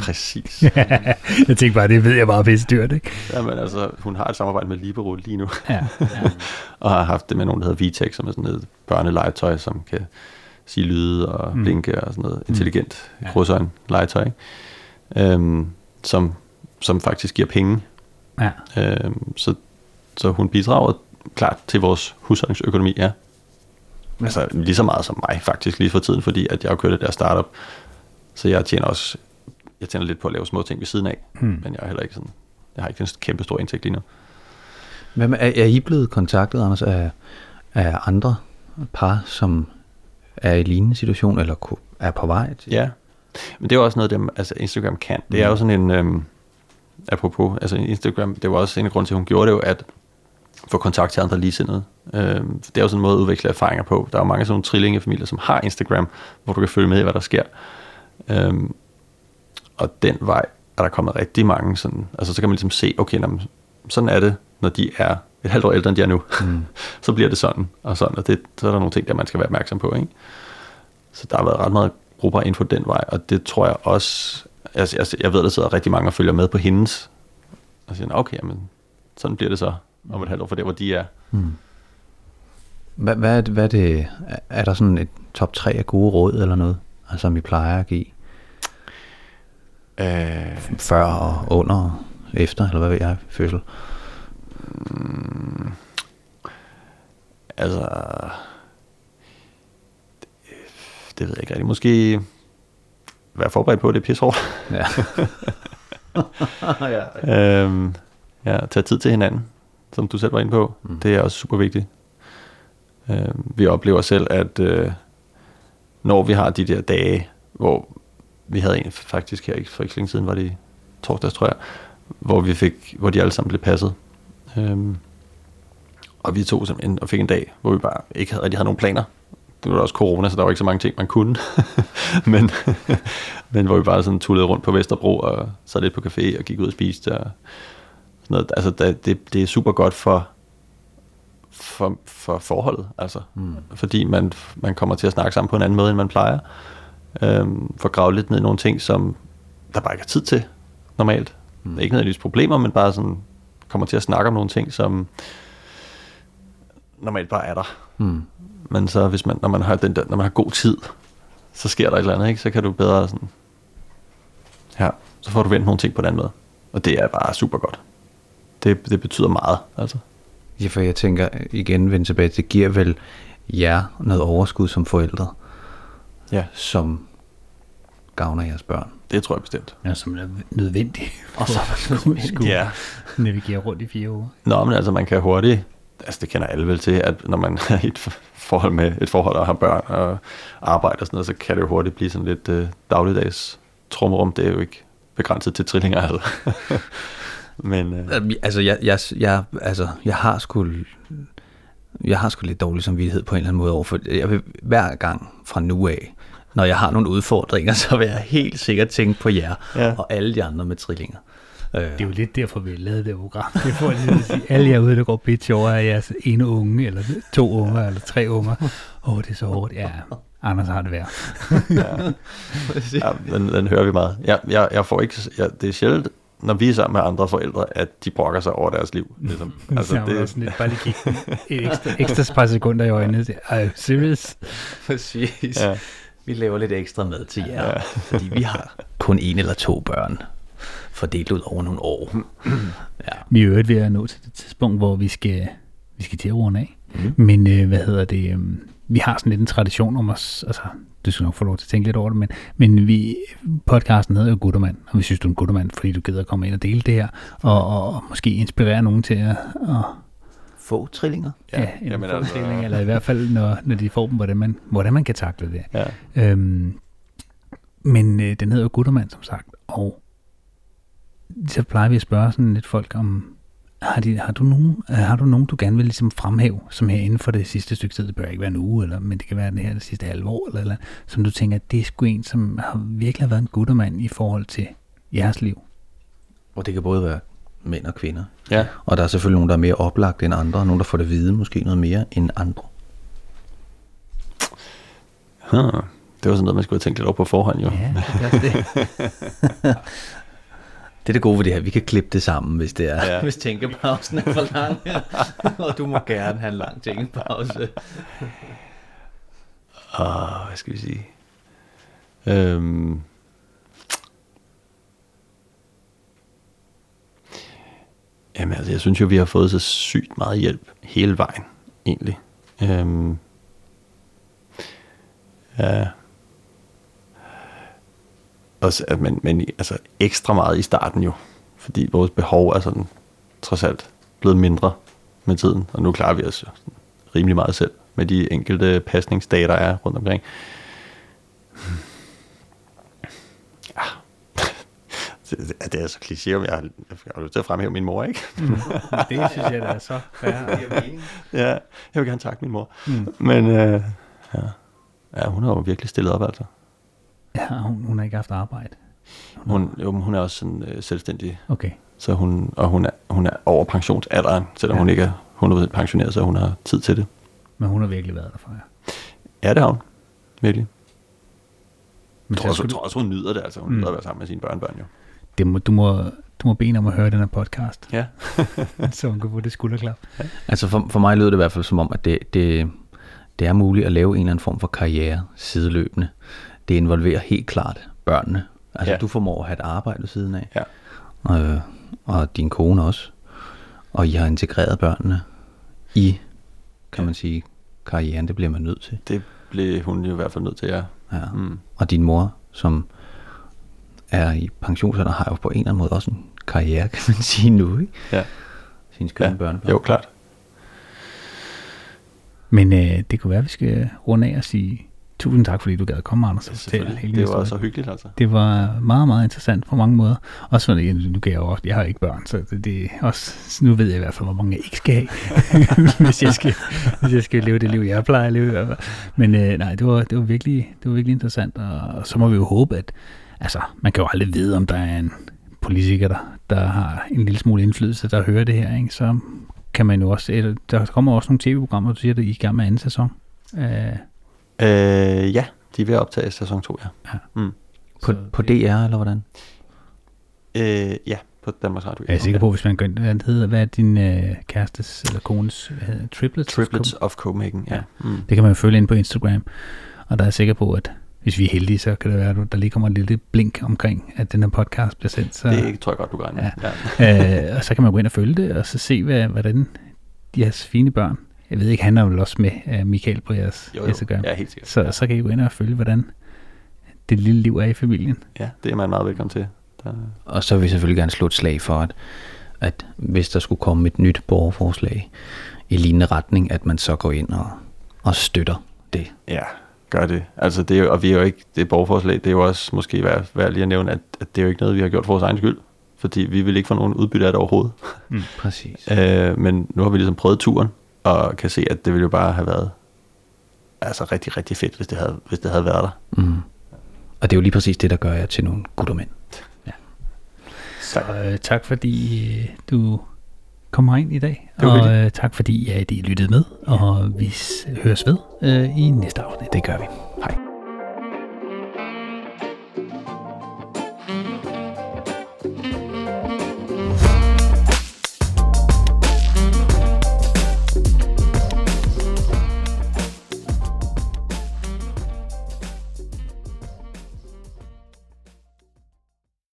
Præcis. jeg tænker bare, det ved jeg bare pisse dyrt, ikke? Jamen altså, hun har et samarbejde med Libero lige nu. ja, ja. og har haft det med nogen, der hedder Vitex, som er sådan et børnelegetøj, som kan sige lyde og mm. blinke og sådan noget intelligent mm. krydsøjne legetøj, ikke? Øhm, som, som faktisk giver penge. Ja. Øhm, så, så hun bidrager klart til vores husholdningsøkonomi, ja. Altså lige så meget som mig faktisk lige for tiden, fordi at jeg har kørt det der startup, så jeg tjener også jeg tjener lidt på at lave små ting ved siden af, hmm. men jeg er heller ikke sådan, jeg har ikke en kæmpe stor indtægt lige nu. Men er, er I blevet kontaktet, Anders, af, af andre par, som er i lignende situation, eller er på vej til? Ja, men det er også noget, dem, altså Instagram kan. Det er jo sådan en, øhm, apropos, altså Instagram, det var også en grund til, at hun gjorde det jo, at få kontakt til andre ligesindede. Øhm, det er jo sådan en måde at udvikle erfaringer på. Der er jo mange sådan nogle trillingefamilier, som har Instagram, hvor du kan følge med i, hvad der sker. Øhm, og den vej er der kommet rigtig mange sådan, altså så kan man ligesom se, okay, når, sådan er det, når de er et halvt år ældre, end de er nu. Mm. så bliver det sådan, og sådan, og det, så er der nogle ting, der man skal være opmærksom på, ikke? Så der har været ret meget grupper inden for den vej, og det tror jeg også, altså, jeg, jeg ved, der sidder rigtig mange og følger med på hendes, og siger, okay, men sådan bliver det så om et halvt år for det, hvor de er. Mm. Hvad, hvad, hvad er det, er der sådan et top 3 af gode råd eller noget, altså, som I plejer at give? Øh, Før og under og efter, eller hvad ved jeg, fødsel? Mm, altså, det, det ved jeg ikke rigtig. Måske være forberedt på, at det er pishårdt. Ja. ja. øhm, ja, tage tid til hinanden, som du selv var inde på. Mm. Det er også super vigtigt. Øhm, vi oplever selv, at øh, når vi har de der dage, hvor vi havde en faktisk her for ikke så længe siden, var det torsdags, tror jeg, hvor, vi fik, hvor de alle sammen blev passet. Øhm, og vi tog simpelthen og fik en dag, hvor vi bare ikke havde, rigtig havde nogen planer. Det var også corona, så der var ikke så mange ting, man kunne. men, men hvor vi bare sådan tullede rundt på Vesterbro og sad lidt på café og gik ud og spiste. Og noget. Altså, det, det er super godt for, for, for forholdet. Altså. Mm. Fordi man, man kommer til at snakke sammen på en anden måde, end man plejer øhm, for at grave lidt ned i nogle ting, som der bare ikke er tid til normalt. Mm. Ikke nødvendigvis problemer, men bare sådan kommer til at snakke om nogle ting, som normalt bare er der. Mm. Men så hvis man, når man har den der, når man har god tid, så sker der et eller andet, ikke? Så kan du bedre sådan, ja, så får du vendt nogle ting på den måde. Og det er bare super godt. Det, det betyder meget, altså. Ja, for jeg tænker igen, vende tilbage, det giver vel jer noget overskud som forældre, ja. som gavner jeres børn. Det tror jeg bestemt. Ja, som er nødvendigt. Og så skulle ja. navigere rundt i fire uger. Nå, men altså man kan hurtigt, altså det kender alle vel til, at når man er i et forhold med et forhold og har børn og arbejde og sådan noget, så kan det jo hurtigt blive sådan lidt uh, dagligdags trumrum. Det er jo ikke begrænset til trillinger. Altså. Men, uh... Altså, jeg, jeg, jeg, altså, jeg har sgu jeg har sgu lidt dårlig samvittighed på en eller anden måde overfor. Jeg vil hver gang fra nu af, når jeg har nogle udfordringer, så vil jeg helt sikkert tænke på jer ja. og alle de andre med trillinger. Øh. Det er jo lidt derfor, vi har lavet det program. Det får lige at sige, alle jer ude, der går bitch over af jeres ene unge, eller to unger, eller tre unger. Åh, oh, det er så hårdt. Ja, Anders har det værd. ja. ja den, den hører vi meget. Jeg, jeg, jeg får ikke, jeg, det er sjældent, når vi er sammen med andre forældre, at de brokker sig over deres liv. Ligesom. Altså, det er sådan lidt, bare lige kigge et ekstra, ekstra par sekunder i øjnene. Are you serious? Præcis. Ja. Vi laver lidt ekstra mad til jer, ja. fordi vi har kun en eller to børn fordelt ud over nogle år. ja. Vi er jo ved at nå til det tidspunkt, hvor vi skal, vi skal til at runde af. Mm. Men øh, hvad hedder det? Øh, vi har sådan lidt en tradition om os, altså du skal nok få lov til at tænke lidt over det, men, men vi, podcasten hedder jo Guttermand, og vi synes, du er en Guttermand, fordi du gider at komme ind og dele det her, og, og, og måske inspirere nogen til at, at få trillinger. Ja, ja en jamen altså- forestilling, eller i hvert fald, når, når de får dem, hvordan man, hvordan man kan takle det. Ja. Øhm, men øh, den hedder jo Guttermand, som sagt, og så plejer vi at spørge sådan lidt folk om, har, de, har, du nogen, øh, har du nogen, du gerne vil ligesom fremhæve, som her inden for det sidste stykke tid, det bør ikke være en uge, eller, men det kan være det her det sidste halve år, eller, eller som du tænker, det er sgu en, som har virkelig har været en guttermand i forhold til jeres liv. Og det kan både være mænd og kvinder. Ja. Og der er selvfølgelig nogen, der er mere oplagt end andre, og nogen, der får det at vide måske noget mere end andre. Huh. Det var sådan noget, man skulle have tænkt lidt over på forhånd, jo. Ja, det er det. Det er det gode ved det her, vi kan klippe det sammen, hvis det er, Ja. hvis tænkepausen er for lang. og du må gerne have en lang tænkepause. Ah, hvad skal vi sige? Øhm. Jamen altså, jeg synes jo, vi har fået så sygt meget hjælp hele vejen, egentlig. Øhm. Ja. Også, at man, men altså ekstra meget i starten jo, fordi vores behov er sådan trods alt blevet mindre med tiden, og nu klarer vi os rimelig meget selv med de enkelte pasningsdage, der er rundt omkring. Ja. Det, det- det er så kliché, om jeg har, jeg har lyst til at fremhæve min mor, ikke? det synes jeg, der er så fair. ja, jeg vil gerne takke min mor. Mm. Men øh, ja. ja, hun har jo virkelig stillet op, altså. Ja, hun, hun har ikke haft arbejde. Hun, jo, men hun er også sådan øh, selvstændig, Okay. så hun, og hun er, hun er over pensionsalderen, selvom Ja. ja. hun ikke er 100% pensioneret, så hun har tid til det. Men hun har virkelig været der for jer. Ja, det har hun. Virkelig. Men Jeg tror, så også, tror også, hun nyder det. Altså, hun Mm. nyder at være sammen med sine børnebørn, jo. det må, du, må, du må bede om at høre den her podcast, Ja. så hun kan få det skulderklap. Altså for, for mig lyder det i hvert fald som om, at det, det, det er muligt at lave en eller anden form for karriere sideløbende. Det involverer helt klart børnene. Altså Ja. du formår at have et arbejde ved siden af. Ja. Øh, og din kone også. Og I har integreret børnene i, kan Ja. man sige, karrieren. Det bliver man nødt til. Det blev hun jo i hvert fald nødt til, ja. Ja. Mm. Og din mor, som er i pensionsalder, har jo på en eller anden måde også en karriere, kan man sige nu, ikke? Ja. Sine skønne ja. børnebørn. Jo, klart. Men øh, det kunne være, at vi skal runde af og sige tusind tak, fordi du gad at komme, Anders. hele Selvfølgelig. Det var så hyggeligt, altså. Det var meget, meget interessant på mange måder. Også fordi, nu kan jeg jo også, jeg har ikke børn, så det, det også, nu ved jeg i hvert fald, hvor mange jeg ikke skal have, hvis, jeg skal, hvis jeg skal leve det liv, jeg plejer at leve i hvert fald. Men øh, nej, det var, det var virkelig, det var virkelig interessant, og, og så må vi jo håbe, at, altså, man kan jo aldrig vide, om der er en politiker, der, der har en lille smule indflydelse, der hører det her, ikke? så kan man jo også, eller, der kommer også nogle tv-programmer, du siger, at I er i gang med anden sæson. Øh, Øh, ja, de er ved at optage sæson 2, ja. Mm. På, Så på DR, eller hvordan? Øh, ja, på Danmarks Radio. Jeg er sikker på, hvis man går ind, hvad hedder, hvad er din øh, kærestes eller kones, hvad hedder triplets? Triplets of Copenhagen, ja. Ja. Mm. Det kan man jo følge ind på Instagram, og der er jeg sikker på, at hvis vi er heldige, så kan det være, at der lige kommer et lille blink omkring, at den her podcast bliver sendt. Så, Det tror jeg godt, du regne med. Ja. øh, og så kan man gå ind og følge det, og så se, hvad, hvordan jeres fine børn, jeg ved ikke, han er vel også med, øh, Michael, på jeres Jo, jo. Instagram. Ja, helt sikkert. Så, ja. så kan I gå ind og følge, hvordan det lille liv er i familien. ja, det er man meget velkommen til. Der, Og så vil jeg selvfølgelig gerne slå et slag for, at, at hvis der skulle komme et nyt borgerforslag i lignende retning, at man så går ind og, og støtter det. ja, gør det. Altså, det er og vi er jo ikke, det borgerforslag, det er jo også måske værd, værd lige at nævne, at, at det er jo ikke noget, vi har gjort for vores egen skyld. Fordi vi vil ikke få nogen udbytte af det overhovedet. Præcis. Øh, men nu har vi ligesom prøvet turen, og kan se, at det ville jo bare have været altså rigtig, rigtig fedt, hvis det havde, hvis det havde været der. Mm. Og det er jo lige præcis det, der gør jer til nogle guttermænd. Så øh, tak fordi øh, du kom herind i dag, og øh, tak fordi at I lyttede med, og vi høres ved øh, i næste afsnit. Det gør vi. Hej.